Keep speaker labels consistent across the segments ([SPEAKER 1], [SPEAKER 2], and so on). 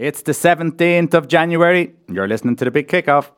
[SPEAKER 1] It's the 17th of January. You're listening to the big kickoff.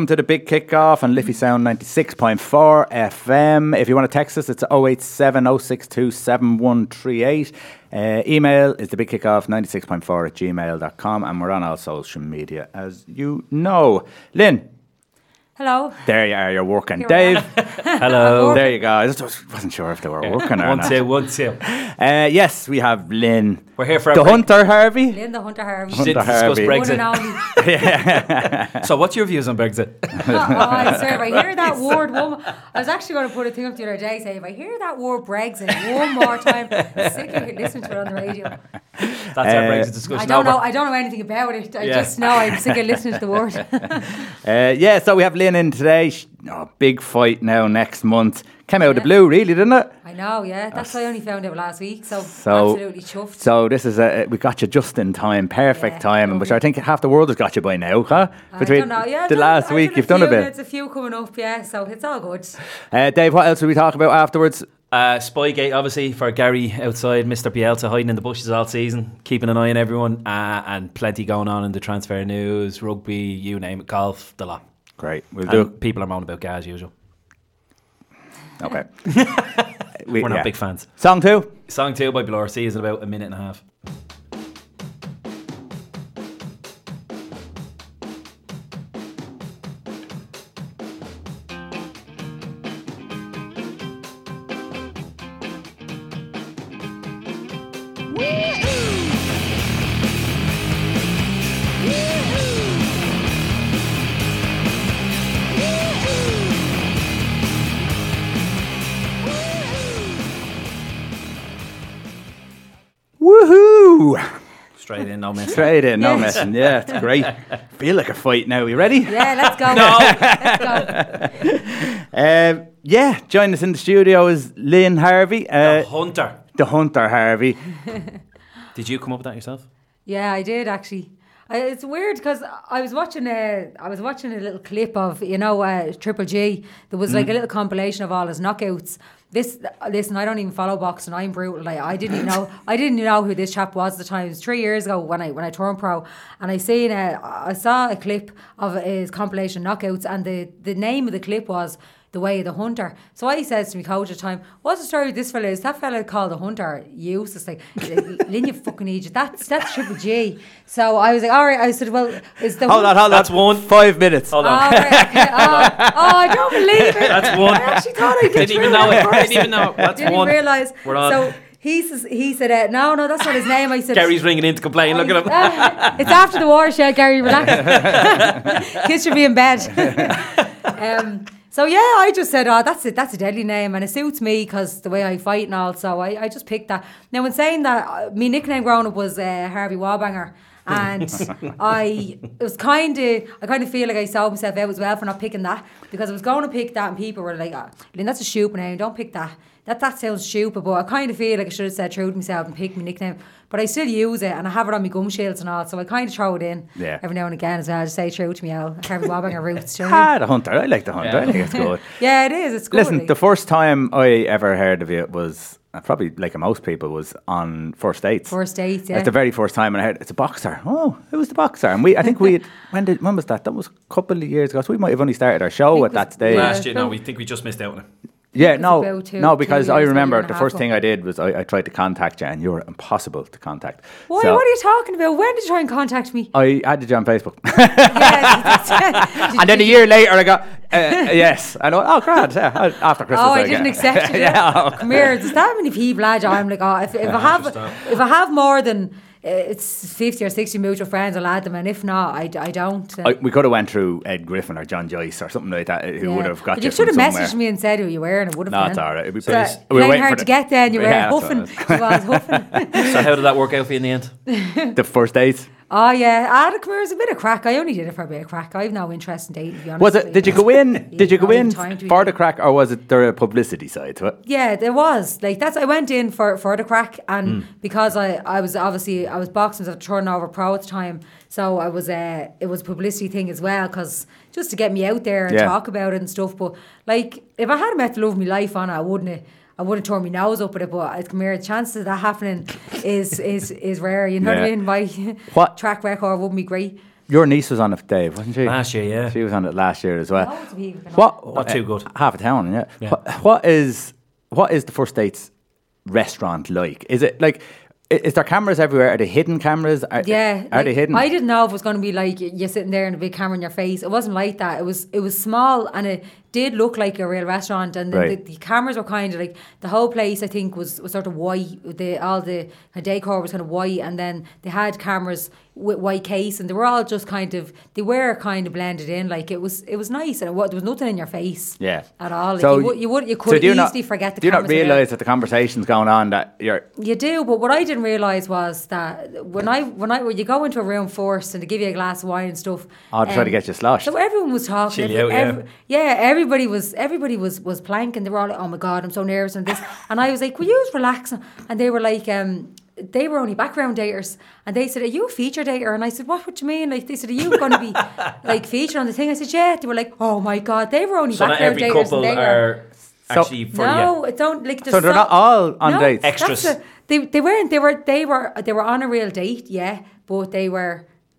[SPEAKER 1] Welcome to the big kickoff on Liffey Sound 96.4 FM. If you want to text us, it's 087 062 7138. Uh, email is the big kickoff 96.4 at gmail.com, and we're on all social media, as you know. Lynn,
[SPEAKER 2] Hello.
[SPEAKER 1] there you are, you're working.
[SPEAKER 2] Here
[SPEAKER 1] Dave,
[SPEAKER 3] Hello.
[SPEAKER 1] there you go. I just wasn't sure if they were working or
[SPEAKER 3] One,
[SPEAKER 1] not.
[SPEAKER 3] two, one, two.
[SPEAKER 1] Uh, yes, we have Lynn.
[SPEAKER 3] We're here for a
[SPEAKER 1] the
[SPEAKER 3] break.
[SPEAKER 1] Hunter Harvey.
[SPEAKER 2] Linda Hunter Harvey.
[SPEAKER 3] Did
[SPEAKER 1] Hunter
[SPEAKER 3] discuss
[SPEAKER 1] Harvey.
[SPEAKER 2] One and
[SPEAKER 3] Brexit.
[SPEAKER 2] only.
[SPEAKER 3] So, what's your views on Brexit?
[SPEAKER 2] oh, I swear, if I hear that word, one, I was actually going to put a thing up the other day saying, if I hear that word Brexit one more time, I'm sick of listening to it on the radio.
[SPEAKER 3] That's our
[SPEAKER 1] Uh,
[SPEAKER 3] Brexit discussion.
[SPEAKER 2] I don't
[SPEAKER 3] over.
[SPEAKER 2] know. I don't know anything about it. I
[SPEAKER 3] Yeah.
[SPEAKER 2] just know I'm sick of listening to the word.
[SPEAKER 1] Uh, yeah, so we have Lynn in today. Sh- Oh, big fight now next month. Came out of the blue, really, didn't it?
[SPEAKER 2] I know, yeah. That's what I only found out last week. So,
[SPEAKER 1] So-
[SPEAKER 2] absolutely chuffed.
[SPEAKER 1] So this is a we got you just in time, perfect
[SPEAKER 2] Yeah,
[SPEAKER 1] time, which. I think half the world has got you by now, huh?
[SPEAKER 2] I don't know. Yeah,
[SPEAKER 1] the
[SPEAKER 2] done-
[SPEAKER 1] last
[SPEAKER 2] I've
[SPEAKER 1] week,
[SPEAKER 2] done
[SPEAKER 1] you've done a bit.
[SPEAKER 2] There's a few coming up, yeah. So it's all good.
[SPEAKER 1] Uh, Dave, what else will we talk about afterwards?
[SPEAKER 3] Uh, Spygate, obviously, for Gary outside, Mr. Bielsa hiding in the bushes all season, keeping an eye on everyone, uh, and plenty going on in the transfer news, rugby, you name it, golf, the lot.
[SPEAKER 1] Great, we'll do.
[SPEAKER 3] people are moaning about gas, usual.
[SPEAKER 1] Okay. we,
[SPEAKER 3] We're not
[SPEAKER 1] yeah.
[SPEAKER 3] big fans.
[SPEAKER 1] Song two.
[SPEAKER 3] Song two by Blur C is in about a minute and a half. No miss.
[SPEAKER 1] Straight in, no
[SPEAKER 2] Yeah.
[SPEAKER 1] messing. Yeah, it's great. Feel like a fight now. You ready?
[SPEAKER 2] Yeah, let's go. Let's go.
[SPEAKER 1] Um, yeah, join us in the studio is Lynn Harvey, uh,
[SPEAKER 3] The Hunter.
[SPEAKER 1] the Hunter Harvey.
[SPEAKER 3] Did you come up with that yourself?
[SPEAKER 2] Yeah, I did actually. I, it's weird because I was watching a I was watching a little clip of you know uh, Triple G. There was like a little compilation of all his knockouts. This listen, I don't even follow boxing. I'm brutal. Like I didn't know I didn't know who this chap was at the time. It was three years ago when I when I turned pro, and I seen a, I saw a clip of his compilation knockouts, and the the name of the clip was the way of the hunter. So I he says to me coach at the time, what's the story with this fella? Is that fella called the hunter useless? Like, Lynn, you fucking idiot. That's, that's Triple G. So I was like, all right. I said, well, is the
[SPEAKER 1] Hold on, hold on.
[SPEAKER 3] That's one.
[SPEAKER 1] Five minutes.
[SPEAKER 3] Hold
[SPEAKER 2] Oh,
[SPEAKER 3] on.
[SPEAKER 2] right, okay. oh, oh, I don't believe it.
[SPEAKER 3] That's one.
[SPEAKER 2] I actually thought I'd
[SPEAKER 3] Didn't even know
[SPEAKER 2] that
[SPEAKER 3] it. Didn't even know it. That's
[SPEAKER 2] Didn't
[SPEAKER 3] one.
[SPEAKER 2] realise.
[SPEAKER 3] We're on.
[SPEAKER 2] So he says, he said, uh, no, no, that's not his name. I said,
[SPEAKER 3] Gary's ringing in to complain. Look at him.
[SPEAKER 2] Uh, it's after the war, watershed, Gary. Relax. Kids should be in bed. um, so yeah, I just said, oh, that's it. That's a deadly name, and it suits me because the way I fight and all. So I, I just picked that. Now, in saying that, uh, my nickname growing up was uh, Harvey Wallbanger. And I it was kind of I kind of feel like I sold myself out as well for not picking that because I was going to pick that and people were like, oh, Lynn, that's a stupid name. Don't pick that. That that sounds stupid, but I kind of feel like I should have said true to myself and picked my nickname. But I still use it and I have it on my gum shields and all, so I kind of throw it in
[SPEAKER 1] Yeah.
[SPEAKER 2] every now and again as well. Just say true to me, Al. Harvey Wallbanger roots. do you know what I mean?
[SPEAKER 1] Ah, the Hunter. I like the Hunter. I think it's good.
[SPEAKER 2] Yeah, it is. It's good.
[SPEAKER 1] Listen,
[SPEAKER 2] like.
[SPEAKER 1] the first time I ever heard of it was uh, probably like most people was on first dates.
[SPEAKER 2] First dates, yeah.
[SPEAKER 1] That's the very first time, and I heard it's a boxer. Oh, who was the boxer? And we, I think we, had, when did, when was that? That was a couple of years ago. So we might have only started our show at that stage.
[SPEAKER 3] Last year, no, we think we just missed out on it.
[SPEAKER 1] Yeah, no,
[SPEAKER 2] two-
[SPEAKER 1] no, because I remember the first thing. I did was I, I tried to contact you, and you were impossible to contact.
[SPEAKER 2] Why?
[SPEAKER 1] So
[SPEAKER 2] what are you talking about? When did you try and contact me?
[SPEAKER 1] I added you on Facebook,
[SPEAKER 2] yeah,
[SPEAKER 1] and then a year later I got uh, yes. I know. Oh, grand. Yeah, after Christmas.
[SPEAKER 2] Oh, I
[SPEAKER 1] get
[SPEAKER 2] didn't
[SPEAKER 1] it.
[SPEAKER 2] accept it.
[SPEAKER 1] yeah.
[SPEAKER 2] Come here. There's that many people, lad. I'm like, oh, if, if I have, if I have more than uh, it's fifty or sixty mutual friends, I'll add them, and if not, I, I don't. uh,
[SPEAKER 1] I, we could have went through Ed Griffin or John Joyce or something like that, who
[SPEAKER 2] yeah.
[SPEAKER 1] would have got
[SPEAKER 2] But
[SPEAKER 1] you.
[SPEAKER 2] you should have
[SPEAKER 1] from
[SPEAKER 2] messaged
[SPEAKER 1] somewhere.
[SPEAKER 2] me and said who you were, and it would have.
[SPEAKER 1] No,
[SPEAKER 2] done.
[SPEAKER 1] it's all right. We
[SPEAKER 2] So,
[SPEAKER 1] played- we were
[SPEAKER 2] playing hard to
[SPEAKER 1] the-
[SPEAKER 2] get there, and you were
[SPEAKER 1] Yeah, that's
[SPEAKER 2] huffing.
[SPEAKER 1] what
[SPEAKER 2] You was huffing.
[SPEAKER 3] So how did that work out for you in the end?
[SPEAKER 1] the first date.
[SPEAKER 2] Oh yeah, ah, it was a bit of crack. I only did it for a bit of crack. I've no interest in dating. To be honest
[SPEAKER 1] Was it? Did you go in? Did you go in for the crack, or was it there a publicity side to it?
[SPEAKER 2] Yeah, there was like that's. I went in for for the crack, and
[SPEAKER 1] Hmm.
[SPEAKER 2] because I I was obviously I was boxing as a turnover pro at the time, so I was uh, it was a publicity thing as well because just to get me out there and
[SPEAKER 1] Yeah.
[SPEAKER 2] talk about it and stuff. But like if I had met the love of my life on it, I wouldn't. have- I wouldn't turn my nose up at it, but it's come here. The chances of that happening is is is rare. You know what I mean? My
[SPEAKER 1] What-
[SPEAKER 2] track record wouldn't be great.
[SPEAKER 1] Your niece was on it, Dave, wasn't she?
[SPEAKER 3] Last year, yeah.
[SPEAKER 1] She was on it last year as well.
[SPEAKER 2] Loads of people been on
[SPEAKER 1] What?
[SPEAKER 3] Not too good.
[SPEAKER 1] Half a town, yeah.
[SPEAKER 3] Yeah.
[SPEAKER 1] What, what is what is the first dates restaurant like? Is it like? Is there cameras everywhere? Are they hidden cameras? Are,
[SPEAKER 2] Yeah,
[SPEAKER 1] Are
[SPEAKER 2] like,
[SPEAKER 1] they hidden?
[SPEAKER 2] I didn't know if it was going to be like you're sitting there and a big camera in your face. It wasn't like that. It was it was small and it did look like a real restaurant. And the,
[SPEAKER 1] Right.
[SPEAKER 2] the, the cameras were kind of like the whole place. I think was, was sort of white. The all the decor was kind of white, and then they had cameras with white case, and they were all just kind of they were kind of blended in. Like it was it was nice, and it, there was nothing in your face.
[SPEAKER 1] yeah.
[SPEAKER 2] At all, like
[SPEAKER 1] So
[SPEAKER 2] you, would, you would you could
[SPEAKER 1] you
[SPEAKER 2] easily
[SPEAKER 1] not,
[SPEAKER 2] forget the
[SPEAKER 1] Do you not
[SPEAKER 2] cameras are there.
[SPEAKER 1] realise that the conversation's going on that you're
[SPEAKER 2] You do, but what I didn't realise was that when I when I when you go into a room first and they give you a glass of wine and stuff.
[SPEAKER 1] Oh, to try to um, get you sloshed.
[SPEAKER 2] So everyone was talking. Every-
[SPEAKER 3] out,
[SPEAKER 2] every- yeah, everybody was everybody was was planking. They were all like, "Oh my god, I'm so nervous," and this. And I was like, "Will you just relax?" And they were like, um, they were only background daters, and they said, "Are you a feature dater?" And I said, "What? would you mean?" Like they said, "Are you going to be like featured on the thing?" I said, "Yeah." They were like, "Oh my god, they were only
[SPEAKER 3] So not
[SPEAKER 2] background
[SPEAKER 3] every
[SPEAKER 2] daters."
[SPEAKER 3] couple
[SPEAKER 2] and they were,
[SPEAKER 3] are
[SPEAKER 1] So-
[SPEAKER 3] actually for
[SPEAKER 2] no,
[SPEAKER 3] you.
[SPEAKER 2] it don't like.
[SPEAKER 1] So they're not all on
[SPEAKER 2] no,
[SPEAKER 1] dates?
[SPEAKER 3] Extras.
[SPEAKER 2] a- they they weren't. They were they were they were on a real date, yeah, but they were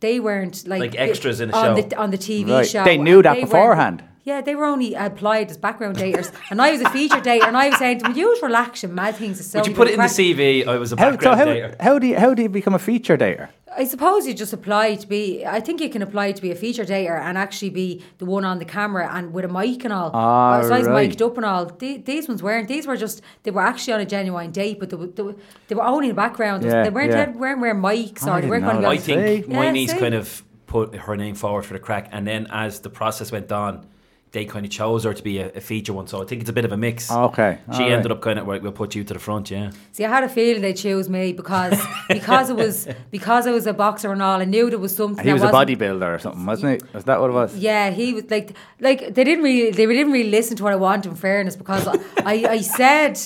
[SPEAKER 2] they weren't like
[SPEAKER 3] Like extras in a
[SPEAKER 2] on
[SPEAKER 3] show.
[SPEAKER 2] the on the TV
[SPEAKER 1] Right.
[SPEAKER 2] show.
[SPEAKER 1] They knew that
[SPEAKER 2] they
[SPEAKER 1] beforehand.
[SPEAKER 2] Yeah, they were only applied as background daters, and I was a feature dater, and I was saying to them, "You just relax, and mad things." Are so
[SPEAKER 3] Would you put it in the. CV? I was a
[SPEAKER 1] how, so
[SPEAKER 3] background
[SPEAKER 1] how,
[SPEAKER 3] dater.
[SPEAKER 1] how do you how do you become a feature dater?
[SPEAKER 2] I suppose you just apply to be. I think you can apply to be a feature dater and actually be the one on the camera and with a mic and all.
[SPEAKER 1] Ah,
[SPEAKER 2] so I was
[SPEAKER 1] right.
[SPEAKER 2] mic'd up and all. The- These ones weren't. These were just. They were actually on a genuine date, but they were, they were, they were only in the background.
[SPEAKER 1] Yeah,
[SPEAKER 2] they weren't.
[SPEAKER 1] yeah.
[SPEAKER 2] They weren't wearing mics
[SPEAKER 1] I
[SPEAKER 2] they weren't going to be.
[SPEAKER 3] I think
[SPEAKER 1] See?
[SPEAKER 3] my niece
[SPEAKER 2] see?
[SPEAKER 3] kind of put her name forward for the crack, and then as the process went on, they kind of chose her to be a, a feature one. So I think it's a bit of a mix.
[SPEAKER 1] Okay,
[SPEAKER 3] She
[SPEAKER 1] all
[SPEAKER 3] ended
[SPEAKER 1] right.
[SPEAKER 3] up kind of like We'll put you to the front, yeah.
[SPEAKER 2] See, I had a feeling they chose me because because it was because I was a boxer and all. I knew there was something.
[SPEAKER 1] And he was a bodybuilder or something, wasn't he? Was that what it was?
[SPEAKER 2] Yeah, he was like like they didn't really they didn't really listen to what I want in fairness because I, I said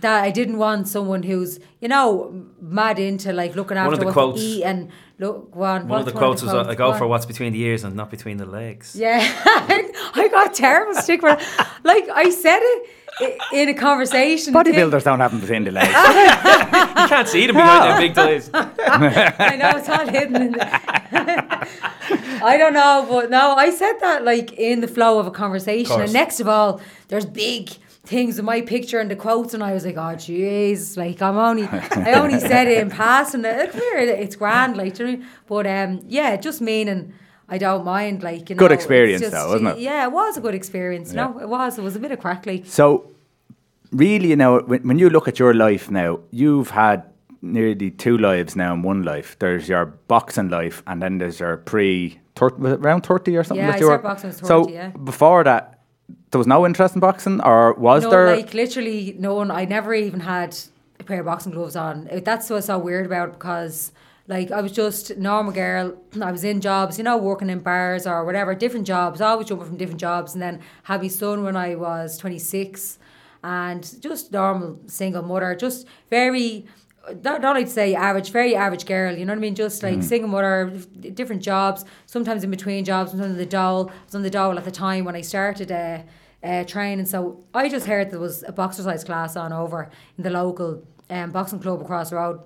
[SPEAKER 2] that I didn't want someone who's you know mad into like looking after
[SPEAKER 3] One of
[SPEAKER 2] after
[SPEAKER 3] the
[SPEAKER 2] what
[SPEAKER 3] quotes-
[SPEAKER 2] to eat and look go on,
[SPEAKER 3] One of
[SPEAKER 2] what's
[SPEAKER 3] the quotes was, uh, "I go
[SPEAKER 2] Go
[SPEAKER 3] for what's between the ears and not between the legs."
[SPEAKER 2] Yeah, I got terrible stick for it. Like I said it in a conversation.
[SPEAKER 1] Bodybuilders don't have them between the legs.
[SPEAKER 3] You can't see them behind their big thighs.
[SPEAKER 2] I know it's all hidden. In the I don't know, but no, I said that like in the flow of a conversation.
[SPEAKER 3] Course.
[SPEAKER 2] And next of all, there's big things with my picture and the quotes, and I was like, oh jeez, like I'm only, I only said it in passing. Like, it's grand, like, you know? But um, yeah, just meaning. I don't mind, like you know.
[SPEAKER 1] Good experience
[SPEAKER 2] just-
[SPEAKER 1] though, wasn't it?
[SPEAKER 2] Yeah, it was a good experience.
[SPEAKER 1] Yeah.
[SPEAKER 2] No, it was. It was a bit of crack, like.
[SPEAKER 1] So, really, you know, when, when you look at your life now, you've had nearly two lives now in one life. There's your boxing life, and then there's your pre, thir- around 30 or something?
[SPEAKER 2] Yeah, I started boxing was
[SPEAKER 1] So,
[SPEAKER 2] yeah.
[SPEAKER 1] before that, there was no interest in boxing, or was
[SPEAKER 2] no,
[SPEAKER 1] there?
[SPEAKER 2] like literally no one. I never even had a pair of boxing gloves on. It- That's what's so weird about it because. Like I was just normal girl. I was in jobs, you know, working in bars or whatever, different jobs. Always jumping from different jobs, and then had my son when I was twenty six, and just normal single mother. Just very, don't like to say average, very average girl. You know what I mean? Just like single mother, different jobs. Sometimes in between jobs. Sometimes the dole. I was on the dole at the time when I started. Uh, uh, training. So I just heard there was a boxercise class on over in the local um, boxing club across the road.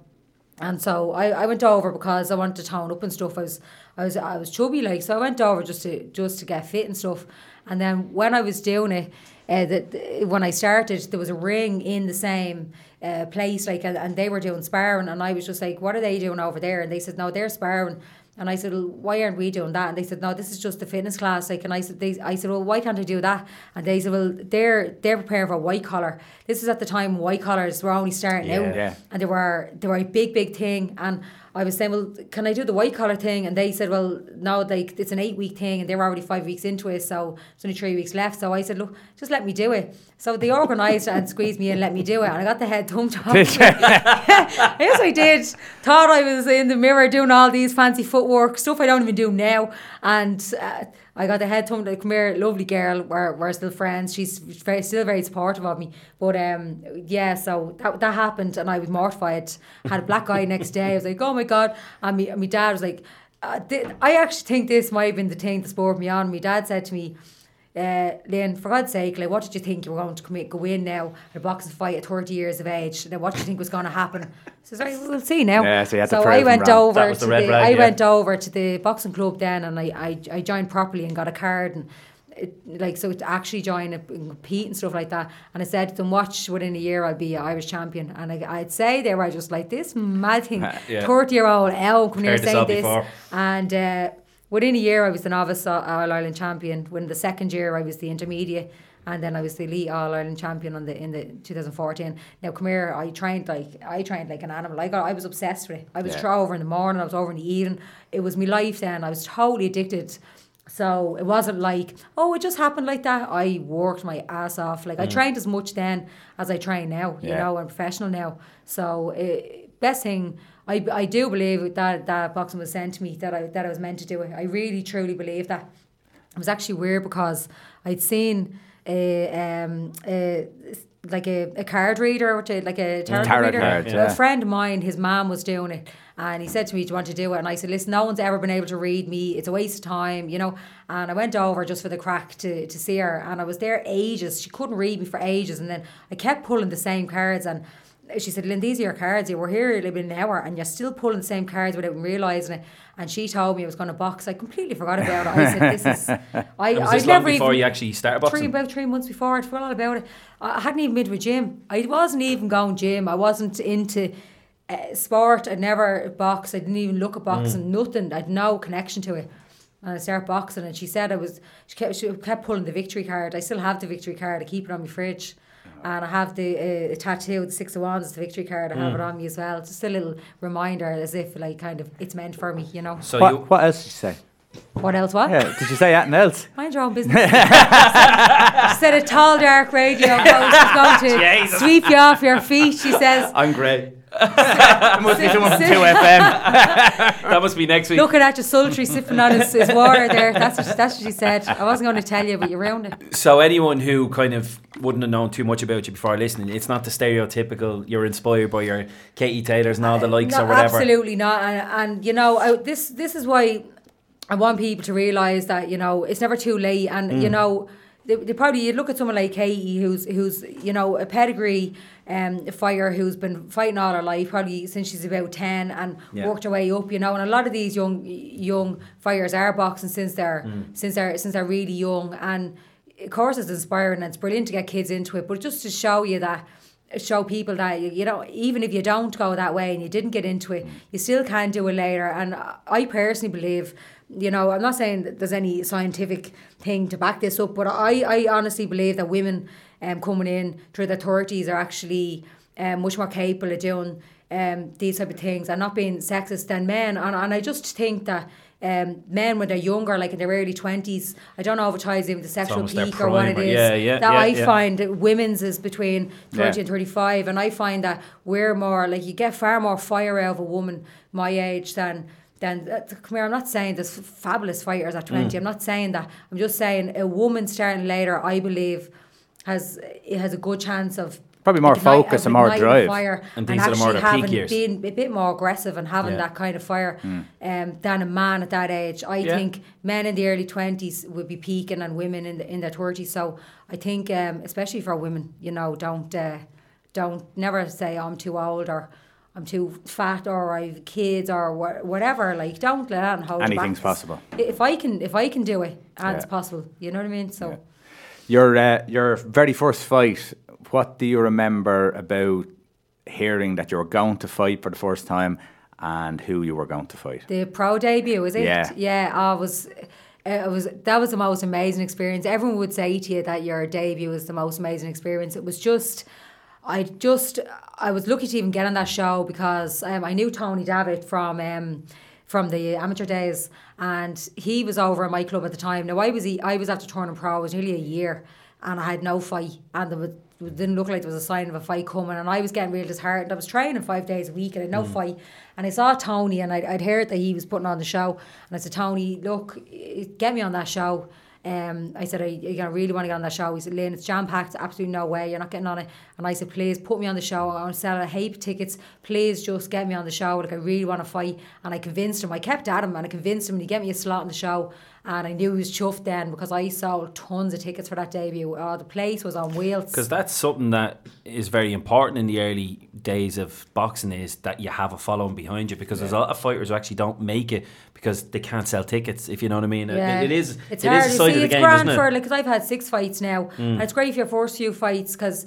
[SPEAKER 2] And so I, I went over because I wanted to tone up and stuff. I was I was I was chubby like so I went over just to just to get fit and stuff. And then when I was doing it, uh, the, when I started, there was a ring in the same uh, place, like, and, and they were doing sparring, and I was just like, "What are they doing over there?" And they said, "No, they're sparring." And I said, well, why aren't we doing that? And they said, no, this is just a fitness class. Like, and I said, they, I said, well, why can't I do that? And they said, well, they're they're preparing for white collar. This is at the time white collars were only starting
[SPEAKER 3] Yeah.
[SPEAKER 2] out,
[SPEAKER 1] Yeah.
[SPEAKER 2] and they were they were a big big thing. And I was saying, well, can I do the white collar thing? And they said, well, no, like it's an eight week thing, and they were already five weeks into it, so it's only three weeks left. So I said, look, just let me do it. So they organised and squeezed me and let me do it, and I got the head thumped off.
[SPEAKER 1] You?
[SPEAKER 2] yes, I did. Thought I was in the mirror doing all these fancy footwork stuff I don't even do now, and uh, I got the head thumped. Like, come here, lovely girl. We're, we're still friends. She's very, still very supportive of me. But um, yeah, so that, that happened, and I was mortified. Had a black eye next day. I was like, oh my god. And and my dad was like, uh, th- I actually think this might have been the thing that spurred me on. My dad said to me uh, Lynn, for God's sake, like, what did you think you were going to come in, go in now at a boxing fight at 30 years of age? Then what do you think was going to happen? I says, right, we'll see now.
[SPEAKER 1] Yeah, so you had to
[SPEAKER 2] so I went over
[SPEAKER 3] the
[SPEAKER 2] to the,
[SPEAKER 3] rag,
[SPEAKER 2] I
[SPEAKER 3] yeah.
[SPEAKER 2] went over to the boxing club then and I, I, I joined properly and got a card and it, like so to actually join and compete and stuff like that and I said to them watch within a year I'll be an Irish champion and I, I'd say they were just like this mad thing
[SPEAKER 3] Yeah.
[SPEAKER 2] 30 year old Elle coming here saying this
[SPEAKER 3] before.
[SPEAKER 2] and uh, within a year, I was the novice All Ireland champion. When the second year, I was the intermediate, and then I was the elite All Ireland champion on the in the 2014. Now, come here, I trained like I trained like an animal. I got I was obsessed with it. I was
[SPEAKER 1] Yeah.
[SPEAKER 2] throw over in the morning. I was over in the evening. It was my life then. I was totally addicted. So it wasn't like, oh, it just happened like that. I worked my ass off. Like I trained as much then as I train now. You know, I'm professional now. So uh, best thing, I, I do believe that that boxing was sent to me that I that I was meant to do it. I really truly believe that. It was actually weird because I'd seen a um a, like a, a card reader, which like a tarot,
[SPEAKER 1] Tarot
[SPEAKER 2] reader.
[SPEAKER 1] yeah.
[SPEAKER 2] A friend of mine, his mom was doing it, and he said to me, "Do you want to do it?" And I said, "Listen, no one's ever been able to read me. It's a waste of time, you know." And I went over just for the crack to to see her, and I was there ages. She couldn't read me for ages, and then I kept pulling the same cards and. She said, Lynn, these are your cards. You were here a little bit an hour and you're still pulling the same cards without realising it. And she told me I was going to box. I completely forgot about it. I said, this is... I,
[SPEAKER 3] was
[SPEAKER 2] I'd
[SPEAKER 3] this long
[SPEAKER 2] never
[SPEAKER 3] before
[SPEAKER 2] even,
[SPEAKER 3] you actually started
[SPEAKER 2] three,
[SPEAKER 3] boxing?
[SPEAKER 2] about three months before, I forgot all about it. I I hadn't even been to a gym. I wasn't even going to gym. I wasn't into uh, sport. I'd never boxed. I didn't even look at boxing. Nothing. I'd no connection to it. And I started boxing, and she said I was. She kept, she kept pulling the victory card. I still have the victory card. I keep it on my fridge. And I have the uh, tattoo, the six of wands, the victory card. I have it on me as well. Just a little reminder, as if like kind of it's meant for me, you know.
[SPEAKER 3] So
[SPEAKER 1] What,
[SPEAKER 3] you,
[SPEAKER 1] what else did you say?
[SPEAKER 2] What else? What?
[SPEAKER 1] Yeah, did you say anything else?
[SPEAKER 2] Mind your own business. she said a tall, dark radio host is going to
[SPEAKER 3] Jesus.
[SPEAKER 2] sweep you off your feet. She says,
[SPEAKER 3] I'm great.
[SPEAKER 1] It must be someone from 2FM.
[SPEAKER 3] That must be next week.
[SPEAKER 2] looking at you sultry, sipping on his, his water there. That's what, that's what she said. I wasn't going to tell you, but you ruined it.
[SPEAKER 3] So anyone who kind of wouldn't have known too much about you before listening, it's not the stereotypical. You're inspired by your Katie Taylors and all the likes
[SPEAKER 2] No,
[SPEAKER 3] or whatever.
[SPEAKER 2] Absolutely not. And, and you know, I, this this is why I want people to realise that you know it's never too late. And you
[SPEAKER 3] Mm.
[SPEAKER 2] know, they, they probably you look at someone like Katie, who's who's you know a pedigree um, fighter who's been fighting all her life, probably since she's about ten, and
[SPEAKER 3] Yeah.
[SPEAKER 2] worked her way up. You know, and a lot of these young young fighters are boxing since they're
[SPEAKER 3] Mm.
[SPEAKER 2] since they're since they're really young and. Of course, it's inspiring and it's brilliant to get kids into it, but just to show you that show people that you, you know even if you don't go that way and you didn't get into it you still can do it later and i personally believe you know i'm not saying that there's any scientific thing to back this up but i, I honestly believe that women um, coming in through their 30s are actually um, much more capable of doing um, these type of things and not being sexist than men and, and i just think that um, men when they're younger, like in their early twenties, I don't know if it ties in with the sexual peak or what it is.
[SPEAKER 3] yeah, yeah,
[SPEAKER 2] that
[SPEAKER 3] yeah,
[SPEAKER 2] I
[SPEAKER 3] yeah.
[SPEAKER 2] find that women's is between 30
[SPEAKER 1] Yeah.
[SPEAKER 2] and 35 and I find that we're more like you get far more fire out of a woman my age than than uh, come here I'm not saying there's fabulous fighters at 20
[SPEAKER 3] Mm.
[SPEAKER 2] I'm not saying that I'm just saying a woman starting later I believe has it has a good chance of
[SPEAKER 1] Probably more focus and more drive.
[SPEAKER 2] fire
[SPEAKER 3] And things that are more their peak years.
[SPEAKER 2] being a bit more aggressive and having
[SPEAKER 3] Yeah.
[SPEAKER 2] that kind of fire
[SPEAKER 1] Hmm.
[SPEAKER 2] um, than a man at that age I
[SPEAKER 3] Yeah.
[SPEAKER 2] think men in the early 20s would be peaking and women in, the, in their 30s so I think um, especially for women you know don't uh, don't never say I'm too old or I'm too fat or I've kids or wha- whatever. Like, don't let that hold back.
[SPEAKER 1] Anything's possible.
[SPEAKER 2] If I can, if I can do it, and it's
[SPEAKER 1] Yeah.
[SPEAKER 2] possible. You know what I mean? So.
[SPEAKER 1] Your uh, your very first fight. What do you remember about hearing that you were going to fight for the first time, and who you were going to fight?
[SPEAKER 2] The pro debut, is it?
[SPEAKER 1] Yeah.
[SPEAKER 2] Yeah, I was. It was that was the most amazing experience. Everyone would say to you that your debut was the most amazing experience. It was just, I just, I was lucky to even get on that show because um, I knew Tony Davitt from um, from the amateur days, and he was over at my club at the time. Now I was I was after turning pro. It was nearly a year, and I had no fight, and there was, it didn't look like there was a sign of a fight coming, and I was getting real disheartened. I was training five days a week, and I had no fight. And I saw Tony, and I'd, I'd heard that he was putting on the show, and I said, Tony, look, get me on that show. Um, I said, I, I really want to get on that show. He said, Lynn, it's jam packed, absolutely no way, you're not getting on it. And I said, please put me on the show. I want to sell a heap of tickets. Please just get me on the show. Like, I really want to fight. And I convinced him, I kept at him and I convinced him to get me a slot on the show. And I knew he was chuffed then because I sold tons of tickets for that debut. Oh, the place was on wheels.
[SPEAKER 3] Because that's something that is very important in the early days of boxing is that you have a following behind you because there's a lot of fighters who actually don't make it because they can't sell tickets if you know what I mean. It-
[SPEAKER 2] Yeah.
[SPEAKER 3] it is
[SPEAKER 2] It's
[SPEAKER 3] it
[SPEAKER 2] hard.
[SPEAKER 3] is a
[SPEAKER 2] You
[SPEAKER 3] side
[SPEAKER 2] see,
[SPEAKER 3] of the
[SPEAKER 2] it's
[SPEAKER 3] game,
[SPEAKER 2] grand
[SPEAKER 3] isn't it? Mm.
[SPEAKER 2] for like because I've had six fights now, and it's great for your first few fights because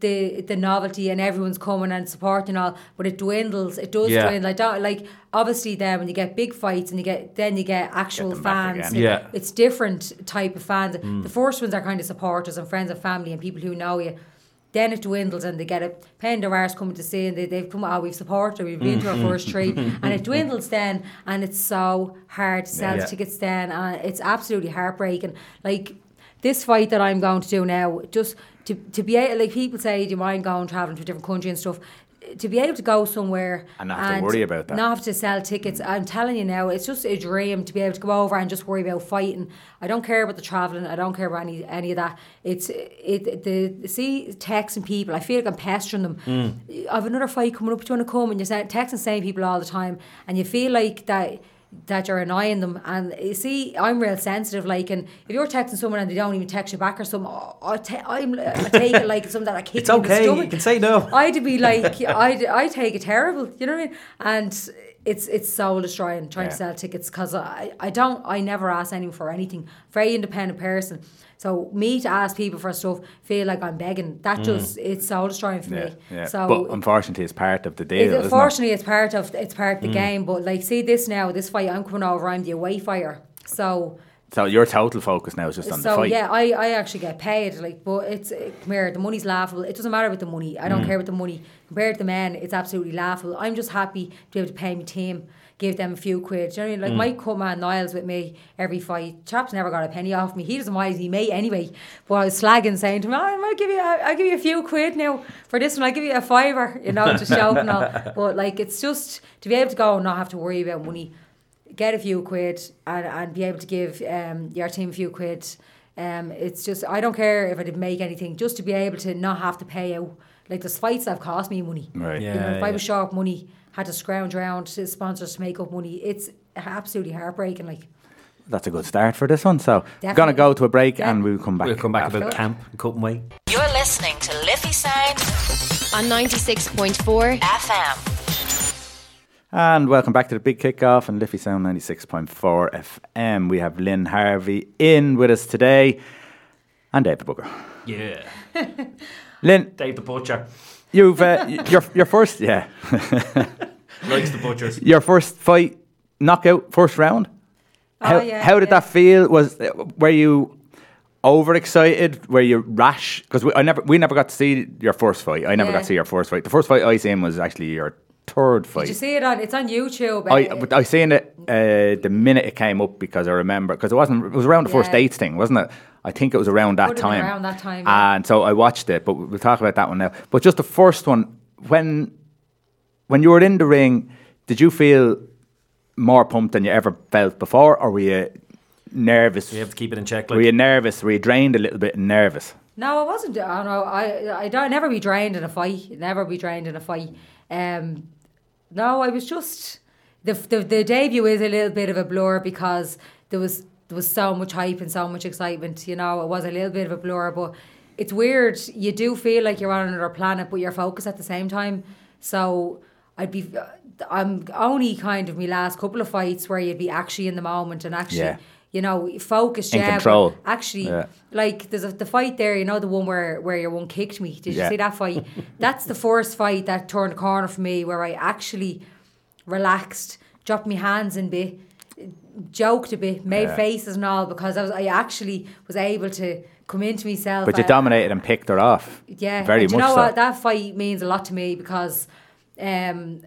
[SPEAKER 2] the the novelty and everyone's coming and supporting all, but it dwindles. It does
[SPEAKER 3] Yeah.
[SPEAKER 2] dwindle. I don't like obviously then when you get big fights and you get then you get actual
[SPEAKER 1] them back
[SPEAKER 2] fans.
[SPEAKER 1] again.
[SPEAKER 3] Yeah. Mm.
[SPEAKER 2] it's different type of fans. The first ones are kind of supporters and friends and family and people who know you. Then it dwindles and they get a pen their arse coming to see and they, they've come, oh, we've supported, we've been to our mm-hmm. first three. and it dwindles then and it's so hard to sell
[SPEAKER 3] Yeah.
[SPEAKER 2] tickets then and it's absolutely heartbreaking. Like this fight that I'm going to do now, just to, to be able, like people say, do you mind going travelling to a different country and stuff? To be able to go somewhere
[SPEAKER 1] And not have to worry about that.
[SPEAKER 2] not have to sell tickets. I'm telling you now, it's just a dream to be able to go over and just worry about fighting. I don't care about the travelling. I don't care about any any of that. It's it the see texting people. I feel like I'm pestering them.
[SPEAKER 1] Mm.
[SPEAKER 2] I have another fight coming up. Do you want to come? And you're saying- texting the same people all the time, and you feel like that that you're annoying them. And you see, I'm real sensitive. Like, and if you're texting someone and they don't even text you back or something, I, I, ta- I'm, I take it like something that I kick
[SPEAKER 3] It's
[SPEAKER 2] you in the
[SPEAKER 3] okay.
[SPEAKER 2] stomach.
[SPEAKER 3] You can say no.
[SPEAKER 2] I'd be like, I'd, I take it terrible. You know what I mean? And it's it's soul destroying trying to sell tickets because I, I don't I never ask anyone for anything. Very independent person. So me to ask people for stuff feel like I'm begging. That just it's soul destroying for
[SPEAKER 1] Mm. Yeah,
[SPEAKER 2] me.
[SPEAKER 1] yeah.
[SPEAKER 2] So
[SPEAKER 1] but unfortunately, it's part of the deal.
[SPEAKER 2] it,
[SPEAKER 1] isn't it?
[SPEAKER 2] unfortunately, it's part of it's part of
[SPEAKER 3] Mm.
[SPEAKER 2] the game. But like, see this now, this fight I'm coming over. I'm the away fighter. So
[SPEAKER 1] So your total focus now is just on the
[SPEAKER 2] so
[SPEAKER 1] fight.
[SPEAKER 2] yeah, I, I actually get paid. Like, but it's uh, come here. The money's laughable. It doesn't matter with the money. I don't
[SPEAKER 1] Mm.
[SPEAKER 2] care with the money. Compared to the men, it's absolutely laughable. I'm just happy to be able to pay my team, give them a few quid. Do you know what I mean?
[SPEAKER 1] Mm.
[SPEAKER 2] Like my cut man Niles with me every fight. Chap's never got a penny off me. He doesn't mind. He may anyway. But I was slagging, saying to him, "Oh, I might give you, a, I'll give you a few quid now for this one. I'll give you a fiver. You know, just joking all. But like, it's just to be able to go and not have to worry about money get a few quid and, and be able to give um, your team a few quid. Um, it's just I don't care if I didn't make anything, just to be able to not have to pay out. Like the fights that have cost me money.
[SPEAKER 1] Right.
[SPEAKER 2] You know,
[SPEAKER 3] Yeah,
[SPEAKER 2] if I was short money, had to scrounge around to sponsors to make up money. It's absolutely heartbreaking. Like
[SPEAKER 1] That's a good start for this one. So we're going to go to a break
[SPEAKER 2] Yeah.
[SPEAKER 1] and we'll come back.
[SPEAKER 3] We'll come back
[SPEAKER 1] after.
[SPEAKER 3] about camp and cut and.
[SPEAKER 4] You're listening to Liffey Sound on 96.4 FM.
[SPEAKER 1] And welcome back to the big kickoff on Liffey Sound 96.4 FM. We have Lynn Harvey in with us today and David Booker.
[SPEAKER 3] Yeah.
[SPEAKER 1] Lynn,
[SPEAKER 3] Dave the Butcher.
[SPEAKER 1] you've uh, your your first yeah
[SPEAKER 3] Likes the butchers.
[SPEAKER 1] your first fight knockout first round. How,
[SPEAKER 2] Oh, yeah,
[SPEAKER 1] how did
[SPEAKER 2] yeah.
[SPEAKER 1] that feel? Was were you overexcited? Were you rash? Because we, I never we never got to see your first fight. I never got to see your first fight. The first fight I seen was actually your third fight.
[SPEAKER 2] did you see it on? It's on YouTube.
[SPEAKER 1] I but I seen it uh, the minute it came up because I remember because it wasn't it was around the first
[SPEAKER 2] Yeah.
[SPEAKER 1] dates thing wasn't it? I think it was around that time.
[SPEAKER 2] around that time, yeah.
[SPEAKER 1] And so I watched it, but we'll talk about that one now. But just the first one when when you were in the ring, did you feel more pumped than you ever felt before, or were you nervous?
[SPEAKER 3] You have to keep it in check.
[SPEAKER 1] were you nervous? Were you drained a little bit and nervous?
[SPEAKER 2] No, I wasn't. I don't know. I I don't never be drained in a fight. Never be drained in a fight. Um, no, I was just the, the the debut is a little bit of a blur because there was there was so much hype and so much excitement. You know, it was a little bit of a blur, but it's weird. You do feel like you're on another planet, but you're focused at the same time. So I'd be. Uh, I'm only kind of my last couple of fights where you'd be actually in the moment and actually.
[SPEAKER 1] Yeah.
[SPEAKER 2] You know, focused.
[SPEAKER 1] In
[SPEAKER 2] yeah,
[SPEAKER 1] control.
[SPEAKER 2] Actually,
[SPEAKER 1] Yeah.
[SPEAKER 2] like there's a, the fight there. You know, the one where where your one kicked me. Did
[SPEAKER 1] Yeah.
[SPEAKER 2] you see that fight? That's the first fight that turned the corner for me, where I actually relaxed, dropped my hands in bit, joked a bit, made
[SPEAKER 1] Yeah.
[SPEAKER 2] faces and all because I was I actually was able to come into myself.
[SPEAKER 1] But you
[SPEAKER 2] I-
[SPEAKER 1] dominated and picked her off.
[SPEAKER 2] yeah,
[SPEAKER 1] very much
[SPEAKER 2] you know
[SPEAKER 1] so.
[SPEAKER 2] what? That fight means a lot to me because um,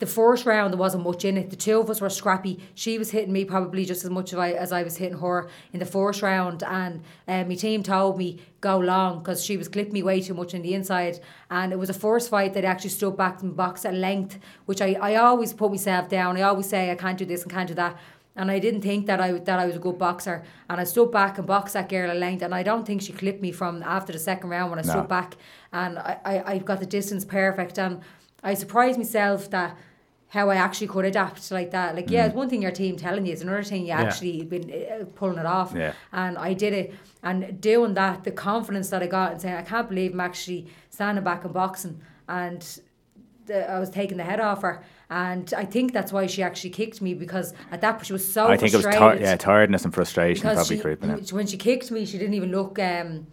[SPEAKER 2] the first round there wasn't much in it. The two of us were scrappy. She was hitting me probably just as much as I, as I was hitting her in the first round, and um, my team told me go long because she was clipping me way too much in the inside. And it was a first fight that actually stood back and boxed at length, which I, I always put myself down. I always say I can't do this and can't do that. And I didn't think that I that I was a good boxer, and I stood back and boxed that girl at length. And I don't think she clipped me from after the second round when I
[SPEAKER 1] No.
[SPEAKER 2] stood back, and I, I I got the distance perfect. And I surprised myself that how I actually could adapt like that. Like yeah, it's one thing your team telling you, it's another thing you actually been uh, pulling it off.
[SPEAKER 1] Yeah.
[SPEAKER 2] And I did it, and doing that, the confidence that I got and saying I can't believe I'm actually standing back and boxing, and the, I was taking the head off her. And I think that's why she actually kicked me because at that point she was so
[SPEAKER 1] I think it was tir- yeah, tiredness and frustration
[SPEAKER 2] Because
[SPEAKER 1] probably
[SPEAKER 2] she,
[SPEAKER 1] creeping in.
[SPEAKER 2] when she kicked me, she didn't even look. Um,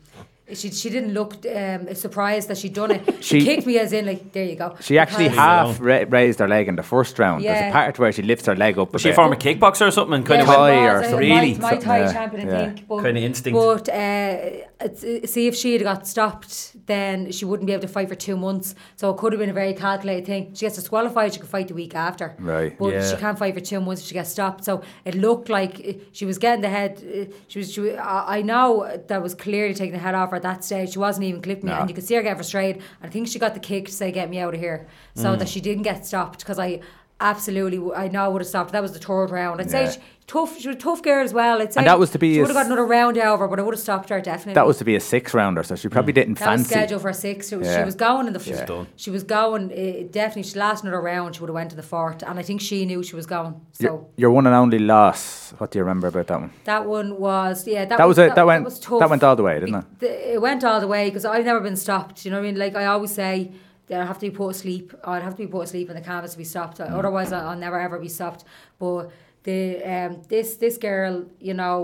[SPEAKER 2] she she didn't look um, surprised that she'd done it. She,
[SPEAKER 1] She-
[SPEAKER 2] kicked me as in like, there you go.
[SPEAKER 1] She actually
[SPEAKER 2] Because-
[SPEAKER 1] half ra- raised her leg in the first round. Yeah. There's a part where she lifts her leg up. a
[SPEAKER 3] Was she a
[SPEAKER 1] bit.
[SPEAKER 3] former kickboxer or something? And kind
[SPEAKER 2] Yeah,
[SPEAKER 3] of
[SPEAKER 1] Thai or
[SPEAKER 2] uh,
[SPEAKER 1] something.
[SPEAKER 3] Really?
[SPEAKER 2] My, my Thai
[SPEAKER 1] Yeah,
[SPEAKER 2] champion, I
[SPEAKER 1] yeah.
[SPEAKER 2] think. But,
[SPEAKER 3] Kinda instinct.
[SPEAKER 2] But uh, see, if she had got stopped, then she wouldn't be able to fight for two months. So it could have been a very calculated thing. She gets disqualified, she could fight the week after.
[SPEAKER 1] Right.
[SPEAKER 2] But
[SPEAKER 3] Yeah.
[SPEAKER 2] she can't fight for two months if she gets stopped. So it looked like uh, she was getting the head. uh, She was. She, was- I I know that was clearly taking the head off her at that stage. She wasn't even clipping me,
[SPEAKER 1] No.
[SPEAKER 2] and you could see her get frustrated. I think she got the kick to say, "Get me out of here," so
[SPEAKER 1] Mm.
[SPEAKER 2] that she didn't get stopped. Because I absolutely, I know I would have stopped. That was the third round. I'd
[SPEAKER 1] Yeah.
[SPEAKER 2] say she, tough. She was a tough girl as well. I'd say
[SPEAKER 1] that was to be
[SPEAKER 2] She would have got another round over, but I would have stopped her definitely.
[SPEAKER 1] That was to be a six rounder, so she probably didn't
[SPEAKER 2] Mm. That was
[SPEAKER 1] fancy.
[SPEAKER 2] scheduled for a six. She was, she was going in the.
[SPEAKER 1] Yeah.
[SPEAKER 3] done.
[SPEAKER 2] She was going. Uh, definitely, she last another round. She would have went to the fourth, and I think she knew she was going. So
[SPEAKER 1] your, your one and only loss. What do you remember about that one?
[SPEAKER 2] that one was yeah. That,
[SPEAKER 1] That was it. That went.
[SPEAKER 2] was tough.
[SPEAKER 1] That went all the way, didn't it?
[SPEAKER 2] The- it went all the way because I've never been stopped. You know what I mean? Like I always say, that I have to be put asleep. I'd have to be put asleep on the canvas to be stopped.
[SPEAKER 1] Mm.
[SPEAKER 2] Otherwise, I'll never ever be stopped. But the um this this girl, you know.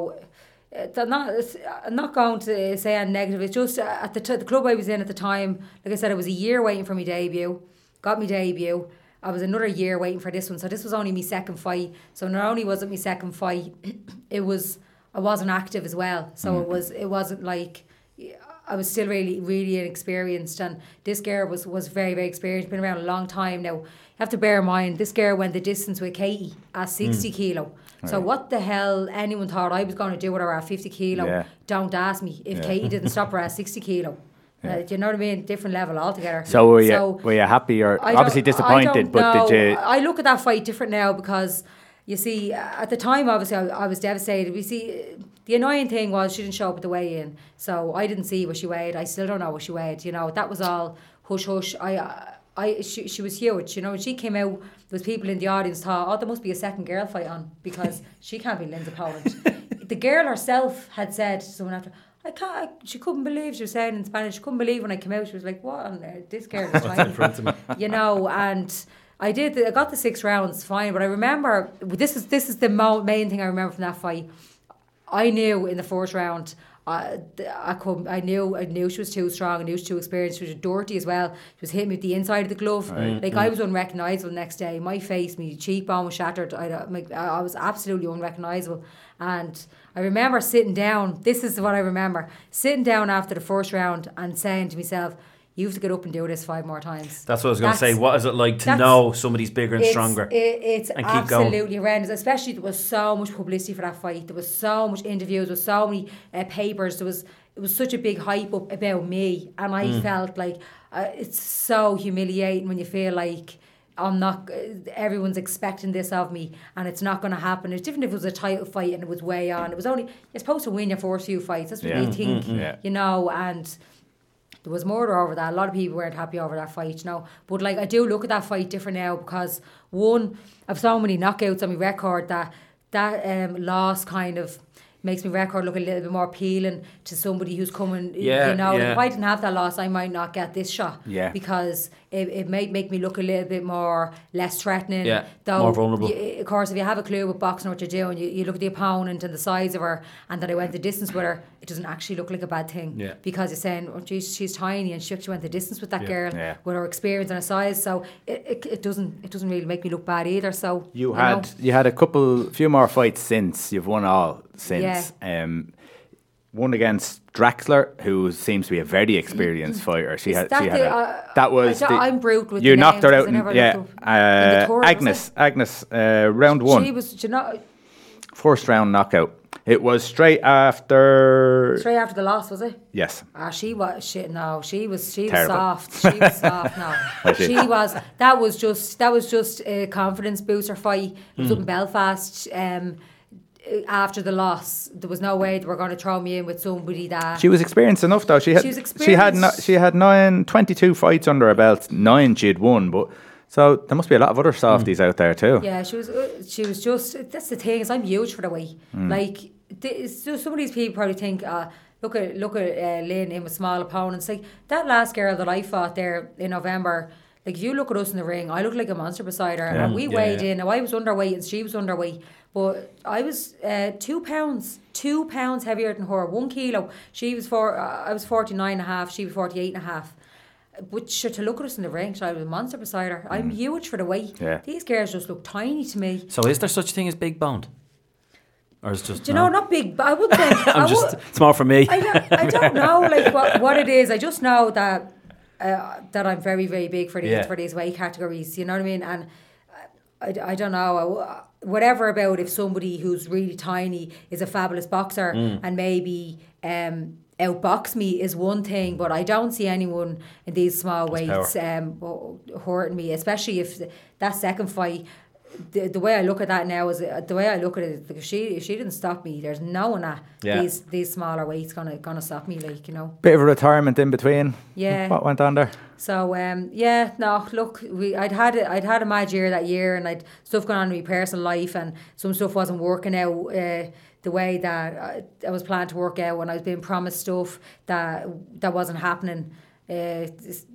[SPEAKER 2] uh, they're not, I'm not going to say anything negative. It's just uh, at the, t- the club I was in at the time. Like I said, I was a year waiting for my debut. Got my debut. I was another year waiting for this one. So this was only my second fight. So not only was it my second fight, it was I wasn't active as well. So it was it wasn't like I was still really really inexperienced. And this girl was was very very experienced. Been around a long time now. You have to bear in mind this girl went the distance with Katie at sixty kilo. So what the hell anyone thought I was going to do with her at fifty kilo?
[SPEAKER 1] Yeah.
[SPEAKER 2] Don't ask me if
[SPEAKER 1] Yeah.
[SPEAKER 2] Katie didn't stop her at sixty kilo. Uh, do you know what I mean? Different level altogether.
[SPEAKER 1] So were you were you happy or obviously disappointed? But
[SPEAKER 2] know.
[SPEAKER 1] did you?
[SPEAKER 2] I look at that fight different now because you see, uh, at the time, obviously, I, I was devastated. We see, the annoying thing was she didn't show up at the weigh in, so I didn't see what she weighed. I still don't know what she weighed. You know, that was all hush hush. I. Uh, I, she, she was huge, you know. When she came out, there was people in the audience thought, oh, there must be a second girl fight on because she can't be Lindsay Poland. the girl herself had said to someone after, I can't. I, she couldn't believe she was saying in Spanish. She couldn't believe when I came out. She was like, "What on earth? This girl is trying." you know, and I did. The, I got the six rounds fine, but I remember this is this is the mo- main thing I remember from that fight. I knew in the first round. Uh, I, I could I knew I knew she was too strong. I knew she was too experienced. She was dirty as well. She was hitting me with the inside of the glove. Like I was unrecognisable the next day. My face, my cheekbone was shattered. I, my, I was absolutely unrecognisable. And I remember sitting down. This is what I remember: sitting down after the first round and saying to myself, "You have to get up and do this five more times."
[SPEAKER 3] That's what I was going to say. What is it like to know somebody's bigger and
[SPEAKER 2] it's,
[SPEAKER 3] stronger?
[SPEAKER 2] It, it's
[SPEAKER 3] and keep going.
[SPEAKER 2] absolutely horrendous. Especially there was so much publicity for that fight. There was so much interviews. There was so many uh, papers. There was it was such a big hype up about me, and I
[SPEAKER 3] Mm.
[SPEAKER 2] felt like uh, it's so humiliating when you feel like. I'm not. Uh, everyone's expecting this of me, and it's not going to happen. It's different if it was a title fight and it was way on. It was only you're supposed to win your first few fights. That's what
[SPEAKER 1] Yeah.
[SPEAKER 2] they think,
[SPEAKER 3] Mm-hmm.
[SPEAKER 1] Yeah.
[SPEAKER 2] you know. And there was murder over that. A lot of people weren't happy over that fight, you know. But like I do look at that fight different now because one, I've so many knockouts on my record that that um, loss kind of makes my record look a little bit more appealing to somebody who's coming.
[SPEAKER 3] Yeah,
[SPEAKER 2] you know,
[SPEAKER 3] yeah.
[SPEAKER 2] if I didn't have that loss, I might not get this shot.
[SPEAKER 1] Yeah.
[SPEAKER 2] Because it, it might make me look a little bit more less threatening.
[SPEAKER 3] Yeah,
[SPEAKER 2] though,
[SPEAKER 3] more vulnerable.
[SPEAKER 2] y- of course, if you have a clue with boxing what you're doing, you, you look at the opponent and the size of her, and that I went the distance with her, it doesn't actually look like a bad thing.
[SPEAKER 3] Yeah.
[SPEAKER 2] Because you're saying, oh, geez, she's tiny and she actually went the distance with that
[SPEAKER 3] Yeah.
[SPEAKER 2] girl
[SPEAKER 1] Yeah.
[SPEAKER 2] with her experience and her size. So it, it, it doesn't it doesn't really make me look bad either. So
[SPEAKER 1] You
[SPEAKER 2] know.
[SPEAKER 1] had you had a couple, few more fights since. You've won all since. Um, one against Draxler, who seems to be a very experienced fighter. She had,
[SPEAKER 2] that
[SPEAKER 1] she had
[SPEAKER 2] the,
[SPEAKER 1] a,
[SPEAKER 2] uh,
[SPEAKER 1] that was.
[SPEAKER 2] I I'm brute with
[SPEAKER 1] you knocked her out. In, yeah.
[SPEAKER 2] In
[SPEAKER 1] uh,
[SPEAKER 2] tour,
[SPEAKER 1] Agnes. Agnes, uh, round one,
[SPEAKER 2] She was, you know,
[SPEAKER 1] first round knockout. It was straight after.
[SPEAKER 2] straight after the loss, was it?
[SPEAKER 1] Yes.
[SPEAKER 2] Ah, she was shit. No, she was she
[SPEAKER 1] Terrible.
[SPEAKER 2] was soft. She was soft. No,
[SPEAKER 1] she?
[SPEAKER 2] was. That was just that was just a confidence booster fight. It was up in Belfast. Um, after the loss, there was no way they were going to throw me in with somebody that.
[SPEAKER 1] She was experienced enough though. She had
[SPEAKER 2] She was
[SPEAKER 1] she had no, she had nine, 22 fights under her belt. Nine she'd won, but so there must be a lot of other softies out there too.
[SPEAKER 2] Yeah, she was. uh, She was just. That's the thing is, I'm huge for the weight. Like, th- it's just some of these people probably think, uh, look at look at uh, Lynn in with small opponents. Like that last girl that I fought there in November. Like if you look at us in the ring, I look like a monster beside her, and we
[SPEAKER 3] Yeah,
[SPEAKER 2] weighed
[SPEAKER 3] yeah.
[SPEAKER 2] in. Now I was underweight and she was underweight, but I was uh, two pounds, two pounds heavier than her, one kilo. She was four. Uh, I was forty nine and a half. She was forty eight and a half. But sure, to look at us in the ring, so I was a monster beside her. I'm huge for the weight.
[SPEAKER 1] Yeah.
[SPEAKER 2] These girls just look tiny to me.
[SPEAKER 3] So is there such a thing as big boned? Or is it just
[SPEAKER 2] Do you
[SPEAKER 3] no?
[SPEAKER 2] know, not big, but I would think. I
[SPEAKER 3] I'm just
[SPEAKER 2] would-
[SPEAKER 3] it's more for me.
[SPEAKER 2] I don't, I don't know like what, what it is. I just know that uh, that I'm very very big for these
[SPEAKER 3] Yeah.
[SPEAKER 2] for these weight categories. You know what I mean? And I, I don't know. I- Whatever about if somebody who's really tiny is a fabulous boxer
[SPEAKER 3] Mm.
[SPEAKER 2] and maybe um, outbox me is one thing, but I don't see anyone in these small weights um, hurting me, especially if that second fight. The, the way I look at that now is uh, the way I look at it. Because she if she didn't stop me, there's no one at
[SPEAKER 3] Yeah.
[SPEAKER 2] these these smaller weights gonna gonna stop me. Like you know.
[SPEAKER 1] Bit of a retirement in between.
[SPEAKER 2] Yeah.
[SPEAKER 1] What went on there?
[SPEAKER 2] So um, yeah, no, look, we I'd had a, I'd had a mad year that year, and I'd stuff going on in my personal life, and some stuff wasn't working out uh, the way that I, I was planned to work out, when I was being promised stuff that that wasn't happening. Uh, it's-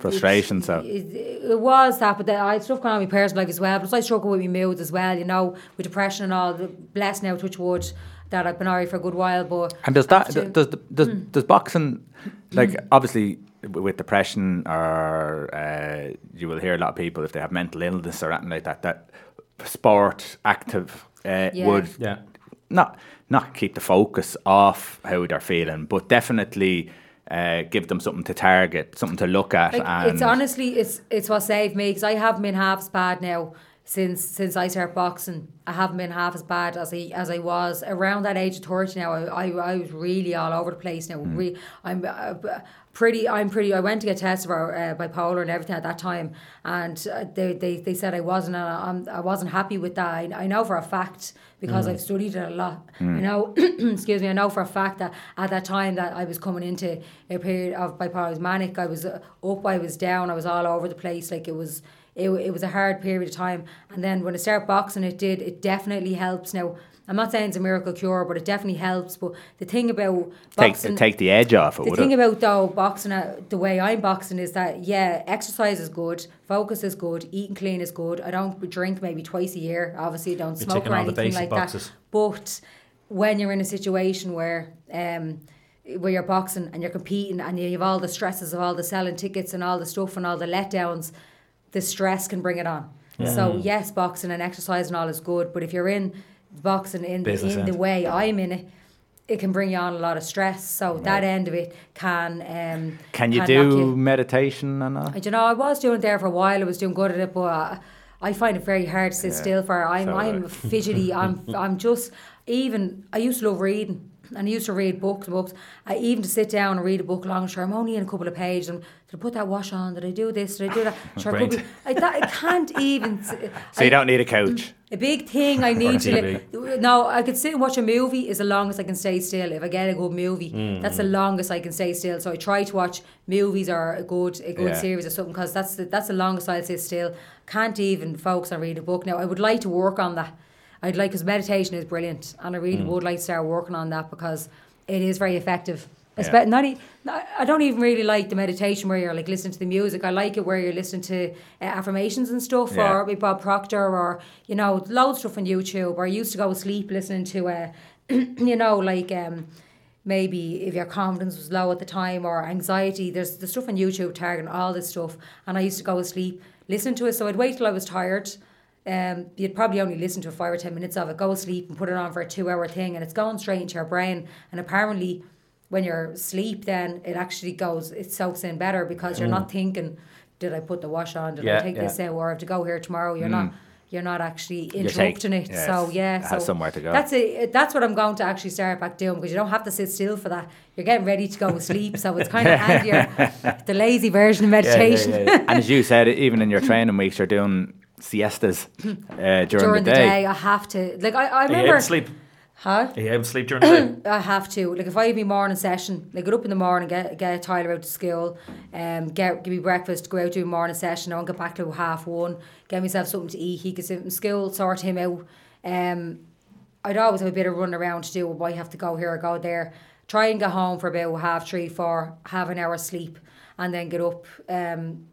[SPEAKER 1] Frustration.
[SPEAKER 2] it,
[SPEAKER 1] So
[SPEAKER 2] it, it was that, but then I had stuff going on in my personal life as well. Plus, I struggle with my moods as well, you know, with depression and all. The blessed now, touch wood, that I've been alright for a good while. But
[SPEAKER 1] and does that
[SPEAKER 2] after-
[SPEAKER 1] does does
[SPEAKER 2] Hmm.
[SPEAKER 1] does boxing like obviously with depression or uh, you will hear a lot of people if they have mental illness or anything like that that sport active uh,
[SPEAKER 2] Yeah.
[SPEAKER 1] would
[SPEAKER 3] yeah.
[SPEAKER 1] not not keep the focus off how they're feeling, but definitely uh, give them something to target, something to look at.
[SPEAKER 2] Like,
[SPEAKER 1] and
[SPEAKER 2] it's honestly, it's it's what saved me because I haven't been half as bad now since since I started boxing. I haven't been half as bad as I as I was around that age of thirty. Now I I, I was really all over the place. Now
[SPEAKER 1] Mm.
[SPEAKER 2] re, I'm uh, pretty. I'm pretty. I went to get tested for uh, bipolar and everything at that time, and uh, they, they they said I wasn't. And I'm, I wasn't happy with that. I, I know for a fact because
[SPEAKER 1] Mm.
[SPEAKER 2] I've studied it a lot. I know, excuse me, I know for a fact that at that time that I was coming into a period of bipolar, I was manic, I was uh, up, I was down, I was all over the place. Like it was, it, it was a hard period of time. And then when I started boxing, it did, it definitely helps. Now, I'm not saying it's a miracle cure, but it definitely helps. But the thing about
[SPEAKER 1] take
[SPEAKER 2] boxing,
[SPEAKER 1] take the edge off it.
[SPEAKER 2] the
[SPEAKER 1] would
[SPEAKER 2] thing
[SPEAKER 1] it?
[SPEAKER 2] about though boxing, uh, the way I'm boxing is that yeah, exercise is good, focus is good, eating clean is good. I don't drink maybe twice a year. Obviously, I don't
[SPEAKER 3] You're
[SPEAKER 2] smoke or
[SPEAKER 3] all the
[SPEAKER 2] anything
[SPEAKER 3] basic
[SPEAKER 2] like
[SPEAKER 3] boxes.
[SPEAKER 2] that. But when you're in a situation where um, where you're boxing and you're competing and you have all the stresses of all the selling tickets and all the stuff and all the letdowns, the stress can bring it on. So yes, boxing and exercise and all is good, but if you're in boxing in
[SPEAKER 3] Business
[SPEAKER 2] in the way I'm in it, it can bring you on a lot of stress. So that end of it can um,
[SPEAKER 1] Can you
[SPEAKER 2] knock
[SPEAKER 1] do meditation and all?
[SPEAKER 2] I don't know. I was doing it there for a while. I was doing good at it, but uh, I find it very hard to sit still for. I'm
[SPEAKER 1] so I.
[SPEAKER 2] I'm fidgety. I'm I'm just even. I used to love reading. And I used to read books and books. I even to sit down and read a book long. I'm only in a couple of pages. And did I put that wash on? Did I do this? Did I do that? Sure, I, be, I, that, I can't even. s-
[SPEAKER 1] So you don't need a coach.
[SPEAKER 2] a big thing I need to.
[SPEAKER 3] TV.
[SPEAKER 2] Li- no, I could sit and watch a movie is the longest I can stay still. If I get a good movie,
[SPEAKER 3] Mm.
[SPEAKER 2] that's the longest I can stay still. So I try to watch movies or a good a good
[SPEAKER 1] Yeah.
[SPEAKER 2] series or something because that's the, that's the longest I'll sit still. Can't even focus on reading a book now. I would like to work on that. I'd like because meditation is brilliant, and I
[SPEAKER 3] Mm.
[SPEAKER 2] really would like to start working on that because it is very effective. Espe- not e- not- I don't even really like the meditation where you're like listening to the music. I like it where you're listening to uh, affirmations and stuff,
[SPEAKER 1] Yeah.
[SPEAKER 2] or with Bob Proctor, or you know, loads of stuff on YouTube. Or I used to go to sleep listening to, uh, you know, like um, maybe if your confidence was low at the time or anxiety. There's the stuff on YouTube targeting all this stuff, and I used to go to sleep listening to it. So I'd wait till I was tired. Um, you'd probably only listen to five or ten minutes of it, go to sleep and put it on for a two-hour thing, and it's going straight into your brain. And apparently, when you're asleep, then it actually goes, it soaks in better because you're not thinking, did I put the wash on? Did
[SPEAKER 3] Yeah,
[SPEAKER 2] I take
[SPEAKER 1] yeah.
[SPEAKER 2] this out? Or I have to go here tomorrow? You're not. You're not actually interrupting it.
[SPEAKER 1] yes,
[SPEAKER 2] So yeah, so
[SPEAKER 1] somewhere to go.
[SPEAKER 2] That's it. That's what I'm going to actually start back doing because you don't have to sit still for that. You're getting ready to go to sleep, so it's kind of handier. The lazy version of
[SPEAKER 3] Yeah, yeah,
[SPEAKER 2] meditation.
[SPEAKER 3] yeah, yeah.
[SPEAKER 1] and as you said, even in your training weeks, you're doing siestas uh, during,
[SPEAKER 2] During
[SPEAKER 1] the
[SPEAKER 2] the
[SPEAKER 1] day.
[SPEAKER 2] day, I have to. Like I, I remember.
[SPEAKER 3] to sleep?
[SPEAKER 2] Huh?
[SPEAKER 3] Able to sleep during the day?
[SPEAKER 2] I have to. Like if I have my morning session, like get up in the morning, get get Tyler out to school, um, get give me breakfast, go out do a morning session, I won't get back till half one, get myself something to eat, he gets out in school, sort him out. Um I'd always have a bit of run around to do why I have to go here or go there. Try and get home for about half three, four, have an hour sleep and then get up, um,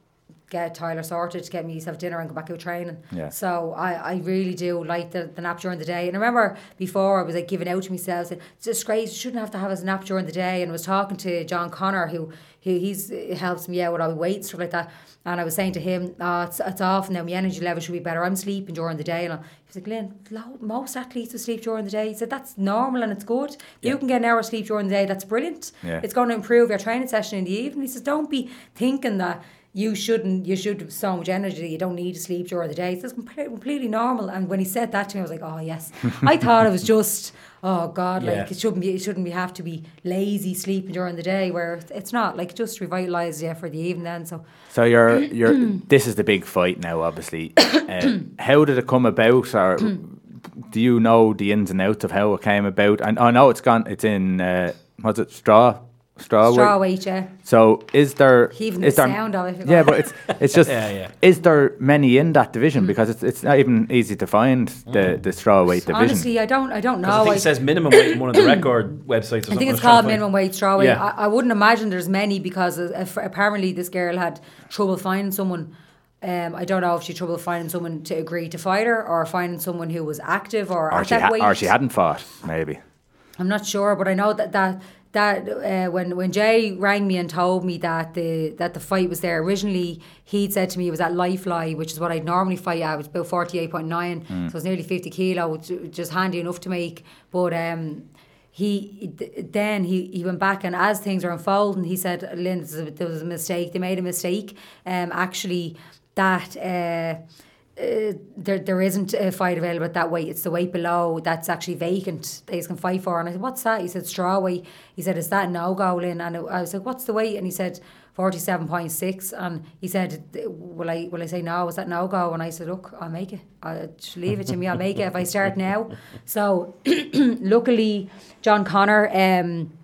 [SPEAKER 2] get Tyler sorted, get me myself dinner and go back out training.
[SPEAKER 1] Yeah.
[SPEAKER 2] So I, I really do like the, the nap during the day. And I remember before I was like giving out to myself, saying, it's great, you shouldn't have to have a nap during the day. And I was talking to John Connor, who, who he's he helps me out with all my weight, stuff like that. And I was saying to him, oh, it's, it's off now, my energy level should be better. I'm sleeping during the day. And I, he was like, Lynn, most athletes will sleep during the day. He said, that's normal and it's good. Yeah. You can get an hour of sleep during the day, that's brilliant.
[SPEAKER 1] Yeah.
[SPEAKER 2] It's going to improve your training session in the evening. He says, don't be thinking that you shouldn't, you should have so much energy you don't need to sleep during the day. It's completely, normal. And when he said that to me, I was like, oh yes. I thought it was just, oh God,
[SPEAKER 3] Yeah.
[SPEAKER 2] like it shouldn't be, it shouldn't be have to be lazy sleeping during the day. Where it's not like just revitalizes you for the evening. Then so
[SPEAKER 1] So you're you're this is the big fight now, obviously. uh, how did it come about, or do you know the ins and outs of how it came about? And I know it's gone. It's in uh, what's it straw straw,
[SPEAKER 2] straw
[SPEAKER 1] weight?
[SPEAKER 2] weight, yeah.
[SPEAKER 1] So is there
[SPEAKER 2] Even
[SPEAKER 1] is
[SPEAKER 2] the
[SPEAKER 1] there
[SPEAKER 2] sound of it,
[SPEAKER 1] Yeah, but it's it's just
[SPEAKER 3] Yeah, yeah.
[SPEAKER 1] is there many in that division
[SPEAKER 2] Mm.
[SPEAKER 1] because it's it's not even easy to find the the straw weight division.
[SPEAKER 2] Honestly, I don't, I don't know.
[SPEAKER 3] I think
[SPEAKER 2] I-
[SPEAKER 3] it says minimum weight in one of the record websites. Or
[SPEAKER 2] I think it's called minimum wage straw weight.
[SPEAKER 3] Yeah.
[SPEAKER 2] I, I wouldn't imagine there's many because uh, apparently this girl had trouble finding someone. Um, I don't know if she had trouble finding someone to agree to fight her or finding someone who was active or,
[SPEAKER 1] or
[SPEAKER 2] at
[SPEAKER 1] she,
[SPEAKER 2] that
[SPEAKER 1] ha-
[SPEAKER 2] weight.
[SPEAKER 1] or she hadn't fought, maybe.
[SPEAKER 2] I'm not sure, but I know that that that uh, when when Jay rang me and told me that the that the fight was there originally, he'd said to me it was at light fly, which is what I'd normally fight at. It was about forty eight point nine, so it was nearly fifty kilo, which was just handy enough to make. But um, he then he, he went back and as things are unfolding, he said, "Lynn, this is a- there was a mistake. They made a mistake. Um, actually, that." Uh, uh, there there isn't a fight available at that weight. It's the weight below that's actually vacant. They can fight for. And I said, "What's that?" He said, "Straw weight." He said, "Is that no go, Lynn?" And I was like, "What's the weight?" And he said, 47.6 and he said will I will I say no is that no go and I said look I'll make it I'll leave it to me I'll make it if I start now so luckily John Connor um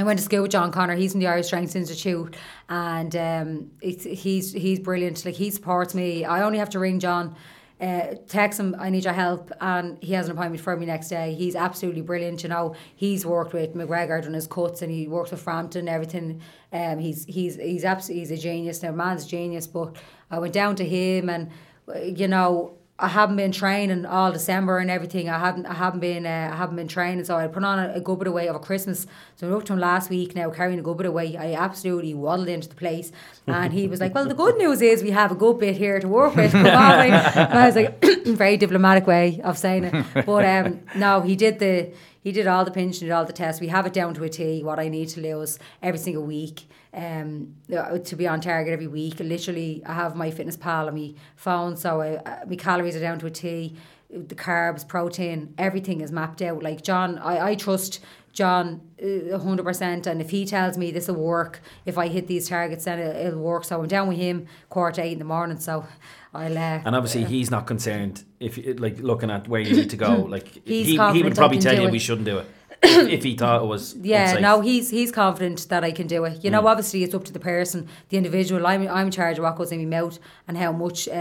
[SPEAKER 2] I went to school with John Connor. He's from the Irish Strength Institute, and um, he's he's brilliant. Like he supports me. I only have to ring John, uh, text him. I need your help, and he has an appointment for me next day. He's absolutely brilliant. You know, he's worked with McGregor on his cuts, and he worked with Frampton. and Everything. Um, he's he's he's absolutely he's a genius. Now, man's genius. But I went down to him, and uh, you know. I haven't been training all December and everything. I haven't I haven't been uh, I haven't been training, so I put on a, a good bit of weight over Christmas. So I up to him last week now carrying a good bit of weight. I absolutely waddled into the place, and he was like, "Well, the good news is we have a good bit here to work with." and I was like, very diplomatic way of saying it, but um, no, he did the he did all the pinching, did all the tests. We have it down to a T. What I need to lose every single week um, to be on target every week. Literally, I have MyFitnessPal on my phone, so I, uh, my calories are down to a T. The carbs, protein, everything is mapped out. Like John, I, I trust John uh, hundred percent, and if he tells me this will work, if I hit these targets, then it, it'll work. So I'm down with him quarter eight in the morning. So I'll. Uh,
[SPEAKER 3] And obviously, he's not concerned if like looking at where you need to go. Like he, he would probably tell you
[SPEAKER 2] it.
[SPEAKER 3] we shouldn't do it if, he thought it was.
[SPEAKER 2] Yeah,
[SPEAKER 3] unsafe.
[SPEAKER 2] no, he's he's confident that I can do it. You know, obviously it's up to the person, the individual. I'm I'm in charge of what goes in my mouth and how much uh,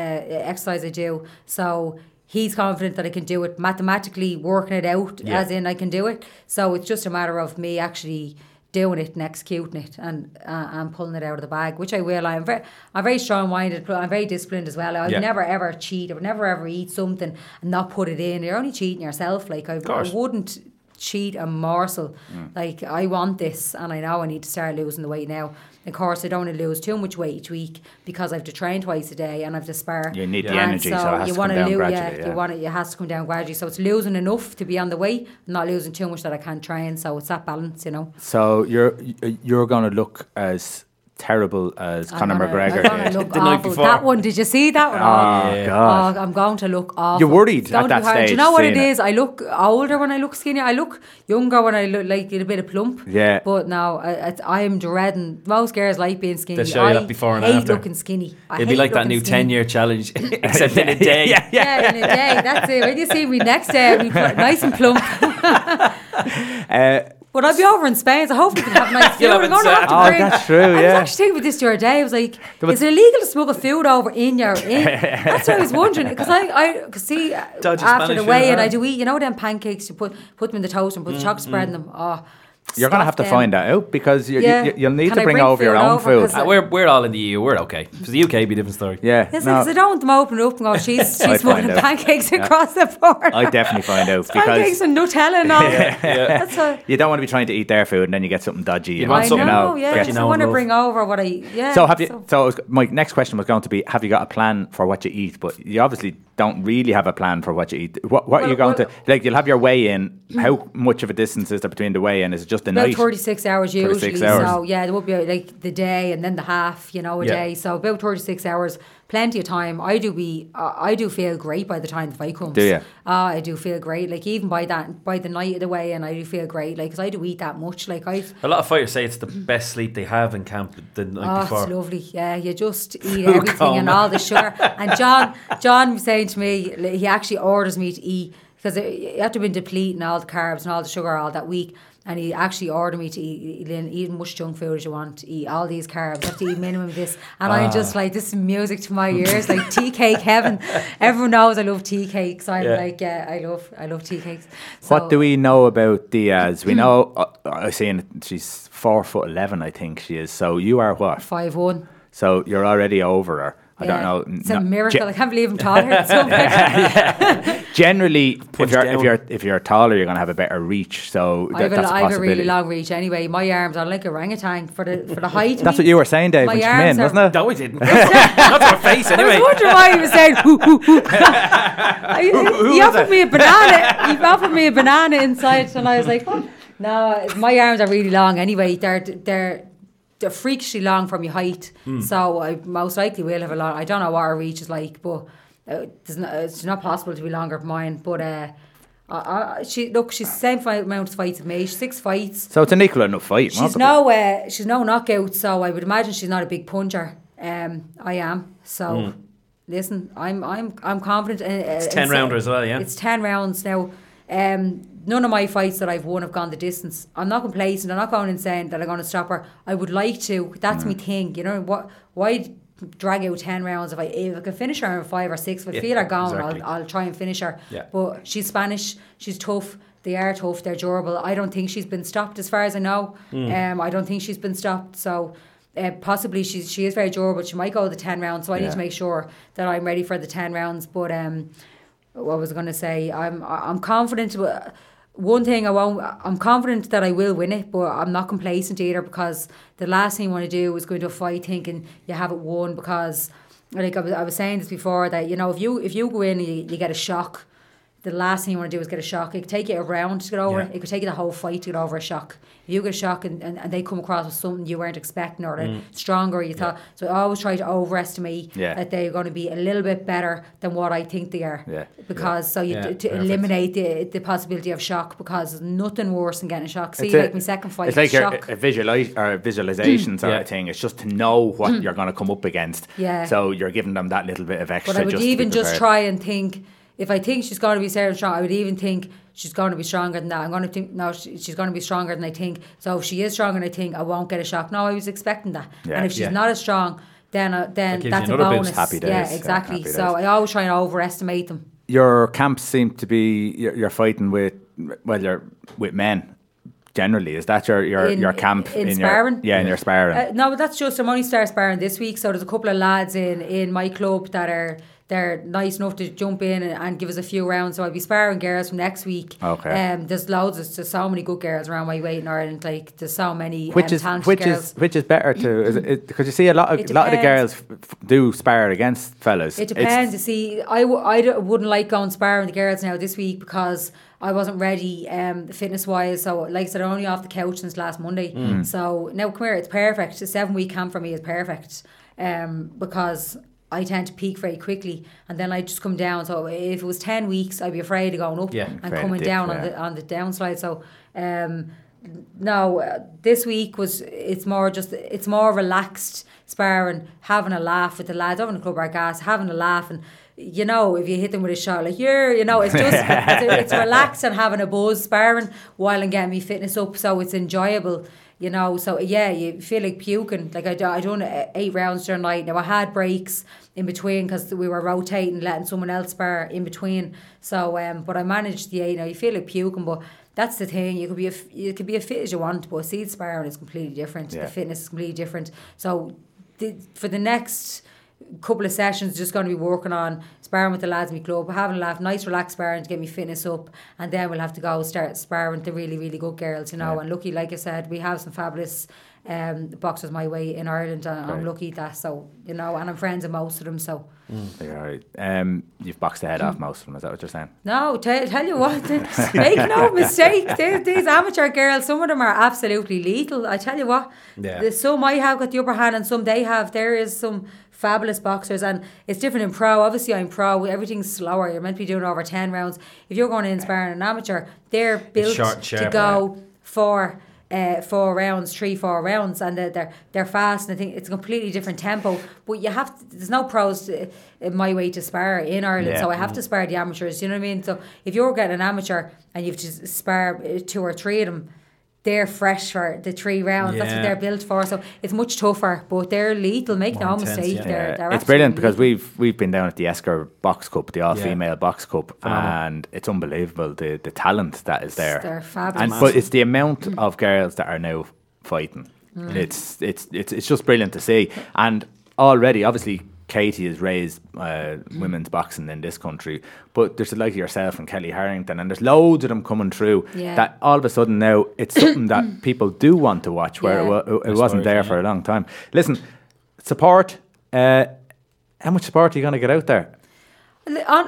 [SPEAKER 2] exercise I do. So he's confident that I can do it. Mathematically working it out,
[SPEAKER 3] Yeah.
[SPEAKER 2] as in I can do it. So it's just a matter of me actually doing it and executing it and uh, and pulling it out of the bag, which I will. I'm very I'm very strong minded. I'm very disciplined as well. I would
[SPEAKER 3] Yeah.
[SPEAKER 2] never ever cheat. I would never ever eat something and not put it in. You're only cheating yourself. Like I, I wouldn't cheat a morsel.
[SPEAKER 1] Mm.
[SPEAKER 2] Like I want this, and I know I need to start losing the weight now. Of course, I don't want to lose too much weight each week because I have to train twice a day and I have to spar.
[SPEAKER 1] You need the
[SPEAKER 3] Yeah.
[SPEAKER 2] And
[SPEAKER 1] energy, so, it has
[SPEAKER 2] you wanna
[SPEAKER 1] come down
[SPEAKER 2] lo-
[SPEAKER 1] gradually.
[SPEAKER 2] Yeah,
[SPEAKER 1] yeah.
[SPEAKER 2] you want it. It has to come down gradually. So it's losing enough to be on the way, not losing too much that I can't train. So it's that balance, you know.
[SPEAKER 1] So you're you're going to look as terrible as
[SPEAKER 2] I'm
[SPEAKER 1] Conor
[SPEAKER 2] gonna-
[SPEAKER 1] McGregor
[SPEAKER 2] I'm
[SPEAKER 1] did.
[SPEAKER 2] look
[SPEAKER 3] The night before.
[SPEAKER 2] That one, did you see that one?
[SPEAKER 1] Oh,
[SPEAKER 3] Yeah.
[SPEAKER 1] God.
[SPEAKER 2] Oh, I'm going to look awful.
[SPEAKER 1] You're worried
[SPEAKER 2] It's
[SPEAKER 1] at that
[SPEAKER 2] hard. Do you know what it
[SPEAKER 1] it.
[SPEAKER 2] is? I look older when I look skinny. I look younger when I look like a bit of plump.
[SPEAKER 1] Yeah.
[SPEAKER 2] But now I, I am dreading. Most girls like being skinny.
[SPEAKER 3] They'll show you
[SPEAKER 2] I
[SPEAKER 3] that before and
[SPEAKER 2] hate
[SPEAKER 3] after.
[SPEAKER 2] looking skinny. I
[SPEAKER 3] It'd be like that new 10 year challenge, except in a day.
[SPEAKER 1] yeah, yeah.
[SPEAKER 2] Yeah, in a day. That's it. When you see me next day, I'll be nice and plump.
[SPEAKER 1] Uh,
[SPEAKER 2] But I'll be over in Spain, so hopefully we can have nice food.
[SPEAKER 3] You'll have
[SPEAKER 2] I'm going to have
[SPEAKER 3] set.
[SPEAKER 2] to
[SPEAKER 1] Oh,
[SPEAKER 2] bring.
[SPEAKER 1] that's true, Yeah.
[SPEAKER 2] I was actually thinking about this the other day. I was like,
[SPEAKER 1] But-
[SPEAKER 2] is it illegal to smuggle food over in your in? That's what I was wondering because I I could see uh,
[SPEAKER 3] Dodgy
[SPEAKER 2] after
[SPEAKER 3] Spanish
[SPEAKER 2] the
[SPEAKER 3] food,
[SPEAKER 2] weigh in. I do eat. You know them pancakes you put put them in the toast and put the chocolate spread in them. Oh,
[SPEAKER 1] You're going to have to
[SPEAKER 2] stuff
[SPEAKER 1] find that out because you,
[SPEAKER 2] Yeah.
[SPEAKER 1] you, you'll need
[SPEAKER 2] Can
[SPEAKER 1] to
[SPEAKER 2] I
[SPEAKER 1] bring,
[SPEAKER 2] bring
[SPEAKER 1] over your own
[SPEAKER 2] over?
[SPEAKER 1] food.
[SPEAKER 2] 'Cause
[SPEAKER 3] Uh, we're, we're all in the EU. We're okay. For the UK, it'd be a different story.
[SPEAKER 1] Yeah,
[SPEAKER 2] Yes,
[SPEAKER 1] no,
[SPEAKER 2] because I don't want them open up and go, she's,
[SPEAKER 1] I'd
[SPEAKER 2] she's
[SPEAKER 1] find
[SPEAKER 2] smuggling
[SPEAKER 1] out.
[SPEAKER 2] pancakes across the border.
[SPEAKER 1] I definitely find out
[SPEAKER 2] pancakes
[SPEAKER 1] because
[SPEAKER 2] and Nutella and all. That's a,
[SPEAKER 1] you don't want to be trying to eat their food and then you get something dodgy.
[SPEAKER 3] You
[SPEAKER 1] and,
[SPEAKER 3] want
[SPEAKER 2] I
[SPEAKER 3] something
[SPEAKER 2] know,
[SPEAKER 1] you
[SPEAKER 2] yeah.
[SPEAKER 3] you know
[SPEAKER 2] I want to bring over what I, eat. yeah.
[SPEAKER 1] So have you? So, it my next question was going to be: Have you got a plan for what you eat? But you obviously don't really have a plan for what you eat. What, what are you going
[SPEAKER 2] well-
[SPEAKER 1] to like? You'll have your weigh in. How much of a distance is there between the weigh in? Is it just the
[SPEAKER 2] About
[SPEAKER 1] night?
[SPEAKER 2] 36 hours
[SPEAKER 1] 36 hours.
[SPEAKER 2] So, yeah, there would be like the day and then the half, you know, a
[SPEAKER 3] Yeah.
[SPEAKER 2] day. So, about 36 hours, plenty of time. I do be, uh, I do feel great by the time the fight comes.
[SPEAKER 1] Do ya?
[SPEAKER 2] Ah, I do feel great. Like, even by that, by the night of the way, and I do feel great. Like, because I do eat that much. Like, I,
[SPEAKER 3] A lot of fighters say it's the best sleep they have in camp the night
[SPEAKER 2] Oh,
[SPEAKER 3] before.
[SPEAKER 2] it's lovely. Yeah, you just eat everything and all the sugar. And John, John was saying to me, like, he actually orders me to eat because you have to been depleting all the carbs and all the sugar all that week. And he actually ordered me to eat, eat, eat as much junk food as you want, eat all these carbs, have to eat minimum of this. And I'm just like, this is music to my ears, like tea cake heaven. Everyone knows I love tea cakes. I'm
[SPEAKER 3] Yeah.
[SPEAKER 2] like, yeah, I love, I love tea cakes. So,
[SPEAKER 1] what do we know about Diaz? We know. Uh, I seen she's four foot eleven. I think she is. So you are what?
[SPEAKER 2] Five one.
[SPEAKER 1] So you're already over her. I don't know.
[SPEAKER 2] It's a miracle.
[SPEAKER 1] ge-
[SPEAKER 2] I can't believe I'm taller. So much.
[SPEAKER 1] generally, if you're if you're if you're taller, you're gonna have a better reach. So
[SPEAKER 2] I have,
[SPEAKER 1] that,
[SPEAKER 2] a,
[SPEAKER 1] that's a
[SPEAKER 2] I have a really long reach anyway. My arms are like orangutan for the for the height.
[SPEAKER 1] That's what you were saying, Dave,
[SPEAKER 2] My
[SPEAKER 1] when you came in,
[SPEAKER 2] arms are-
[SPEAKER 1] wasn't it?
[SPEAKER 3] No, we didn't. Not to her face,
[SPEAKER 2] I was
[SPEAKER 3] anyway.
[SPEAKER 2] wondering why he was saying. Hoo, hoo, hoo. I- he offered me a banana. He offered me a banana inside, and I was like, "What?" No, my arms are really long. Anyway, they're they're they're freakishly long from your height.
[SPEAKER 1] Hmm.
[SPEAKER 2] So I most likely will have a lot. I don't know what her reach is like, but uh, there's not, it's not possible to be longer than mine. But uh, I, I, she look, she's the same fight, amount of fights as me. She's six fights.
[SPEAKER 1] So it's an equal enough fight.
[SPEAKER 2] She's no uh, she's no knockout, so I would imagine she's not a big puncher. Um, I am. So listen, I'm I'm I'm confident. Uh, it's
[SPEAKER 3] 10 rounder as well, yeah?
[SPEAKER 2] It's ten rounds now. Um, none of my fights that I've won have gone the distance. I'm not complacent. I'm not going and saying that I'm going to stop her. I would like to. That's my thing. You know what? Why drag out ten rounds if I if I can finish her in five or six? If I
[SPEAKER 3] Yeah,
[SPEAKER 2] feel her going,
[SPEAKER 3] exactly.
[SPEAKER 2] I'll I'll try and finish her.
[SPEAKER 3] Yeah.
[SPEAKER 2] But she's Spanish. She's tough. They are tough. They're durable. I don't think she's been stopped, as far as I know.
[SPEAKER 3] Hmm.
[SPEAKER 2] Um, I don't think she's been stopped. So. Uh, possibly she's she is very durable. She might go the ten rounds, so I need to make sure that I'm ready for the ten rounds. But um, what was I going to say? I'm I'm confident. uh, One thing I won't. I'm confident that I will win it, but I'm not complacent either because the last thing you want to do is go into a fight thinking you have it won because, like I was, I was saying this before that you know if you if you go in you, you get a shock, the last thing you want to do is get a shock. It could take you a round to get over.
[SPEAKER 3] Yeah.
[SPEAKER 2] it. It could take you the whole fight to get over a shock. If you get a shock and, and, and they come across with something you weren't expecting or
[SPEAKER 3] Mm.
[SPEAKER 2] stronger you thought. So I always try to overestimate
[SPEAKER 1] Yeah.
[SPEAKER 2] that they're going to be a little bit better than what I think they are.
[SPEAKER 1] Yeah.
[SPEAKER 2] Because so you
[SPEAKER 3] Yeah,
[SPEAKER 2] to, to
[SPEAKER 3] perfect.
[SPEAKER 2] eliminate the, the possibility of shock because nothing worse than getting a shock. See,
[SPEAKER 1] It's a-
[SPEAKER 2] like my second fight,
[SPEAKER 1] It's like your,
[SPEAKER 2] shock.
[SPEAKER 1] a visualize or a visualization sort
[SPEAKER 3] Yeah.
[SPEAKER 1] of thing. It's just to know what you're going to come up against.
[SPEAKER 2] Yeah.
[SPEAKER 1] So you're giving them that little bit of extra.
[SPEAKER 2] But I would
[SPEAKER 1] just
[SPEAKER 2] even just try and think if I think she's going to be Sarah strong, I would even think she's going to be stronger than that. I'm going to think no, she, she's going to be stronger than I think. So if she is stronger than I think, I won't get a shock. No, I was expecting that.
[SPEAKER 1] Yeah.
[SPEAKER 2] and if she's
[SPEAKER 3] Yeah.
[SPEAKER 2] not as strong, then uh, then
[SPEAKER 3] That
[SPEAKER 2] that's a bonus.
[SPEAKER 1] days,
[SPEAKER 2] Yeah,
[SPEAKER 1] yeah,
[SPEAKER 2] exactly.
[SPEAKER 1] happy
[SPEAKER 2] so. I always try and overestimate them.
[SPEAKER 1] Your camps seem to be you're, you're fighting with well, you're with men. generally? Is that your your,
[SPEAKER 2] In-
[SPEAKER 1] your camp
[SPEAKER 2] in
[SPEAKER 1] your
[SPEAKER 2] sparring?
[SPEAKER 1] yeah in your sparring?
[SPEAKER 2] Uh, no, but that's just I'm only start sparring this week, so there's a couple of lads in in my club that are they're nice enough to jump in and, and give us a few rounds. So I'll be sparring girls from next week.
[SPEAKER 1] Okay.
[SPEAKER 2] Um, there's loads. of- There's so many good girls around my weight in Ireland. Like there's so many.
[SPEAKER 1] which
[SPEAKER 2] um,
[SPEAKER 1] is which
[SPEAKER 2] girls.
[SPEAKER 1] is which is better to because you see a lot of a lot of the girls f- do spar against fellas.
[SPEAKER 2] It
[SPEAKER 1] It's-
[SPEAKER 2] depends. You see, I, w- I d- wouldn't like going sparring the girls now this week because I wasn't ready um, fitness wise. So, like I said, I'm only off the couch since last Monday.
[SPEAKER 1] Mm.
[SPEAKER 2] So, now come here, it's perfect. A seven week camp for me is perfect um, because I tend to peak very quickly and then I just come down. So, if it was 10 weeks, I'd be afraid of going up
[SPEAKER 3] Yeah.
[SPEAKER 2] and coming
[SPEAKER 1] dip,
[SPEAKER 2] down
[SPEAKER 1] yeah.
[SPEAKER 2] on, the, on the downslide. So, um, no, uh, this week was it's more just it's more relaxed sparring, having a laugh with the lads, having a club bar gas, having a laugh, and you know if you hit them with a shot like you're, you know, it's just it's, it's relaxed and having a buzz sparring while and getting me fitness up, so it's enjoyable. You know, so yeah, you feel like puking. Like I, do- I done uh, eight rounds during the night. Now I had breaks in between because we were rotating, letting someone else spar in between. So, um, but I managed. Yeah, you know, you feel like puking, but that's the thing. You could be a, you could be as fit as you want, but a seed sparring is completely different.
[SPEAKER 1] Yeah.
[SPEAKER 2] The fitness is completely different. So, the, for the next couple of sessions, just going to be working on sparring with the lads in my club, having a laugh, nice relaxed sparring to get me fitness up, and then we'll have to go start sparring with the really really good girls, you know. And lucky, like I said, we have some fabulous. Um, boxers my way in Ireland, and I'm lucky that so you know, and I'm friends with most of them. So
[SPEAKER 1] right. Um, you've boxed the head off most of them. Is that what you're saying?
[SPEAKER 2] No, tell, tell you what, make no mistake. These, these amateur girls, some of them are absolutely lethal. I tell you what,
[SPEAKER 3] Yeah.
[SPEAKER 2] some I have got the upper hand and some they have. There is some fabulous boxers and it's different in pro. Obviously, I'm pro. Everything's slower. You're meant to be doing over 10 rounds. If you're going to inspire an amateur, they're built
[SPEAKER 3] short
[SPEAKER 2] to go for uh, four rounds, three, four rounds, and they're they're, they're fast. And I think it's a completely different tempo. But you have to, there's no pros to, in my way to spar in Ireland,
[SPEAKER 1] Yeah.
[SPEAKER 2] so I have to spar the amateurs. You know what I mean? So if you're getting an amateur and you've to spar uh, two or three of them. They're fresh for the three rounds. That's what they're built for. So it's much tougher, but they're lethal. Make
[SPEAKER 3] More
[SPEAKER 2] no
[SPEAKER 3] intense,
[SPEAKER 2] mistake.
[SPEAKER 3] yeah.
[SPEAKER 2] They're, they're
[SPEAKER 1] it's brilliant
[SPEAKER 2] absolutely
[SPEAKER 1] because we've we've been down at the Esker Box Cup, the all female box cup,
[SPEAKER 3] Phenomenal.
[SPEAKER 1] and it's unbelievable the the talent that is there.
[SPEAKER 2] They're fabulous.
[SPEAKER 1] And but it's the amount of girls that are now fighting.
[SPEAKER 2] Mm.
[SPEAKER 1] It's it's it's it's just brilliant to see. And already, obviously, Katie has raised uh, women's boxing in this country, but there's a like yourself and Kellie Harrington, and there's loads of them coming through.
[SPEAKER 2] Yeah.
[SPEAKER 1] That all of a sudden now it's something that people do want to watch, where
[SPEAKER 2] Yeah.
[SPEAKER 1] it, wa- it,
[SPEAKER 3] I
[SPEAKER 1] wasn't there for a long time. Listen, support. Uh, how much support are you going to get out there?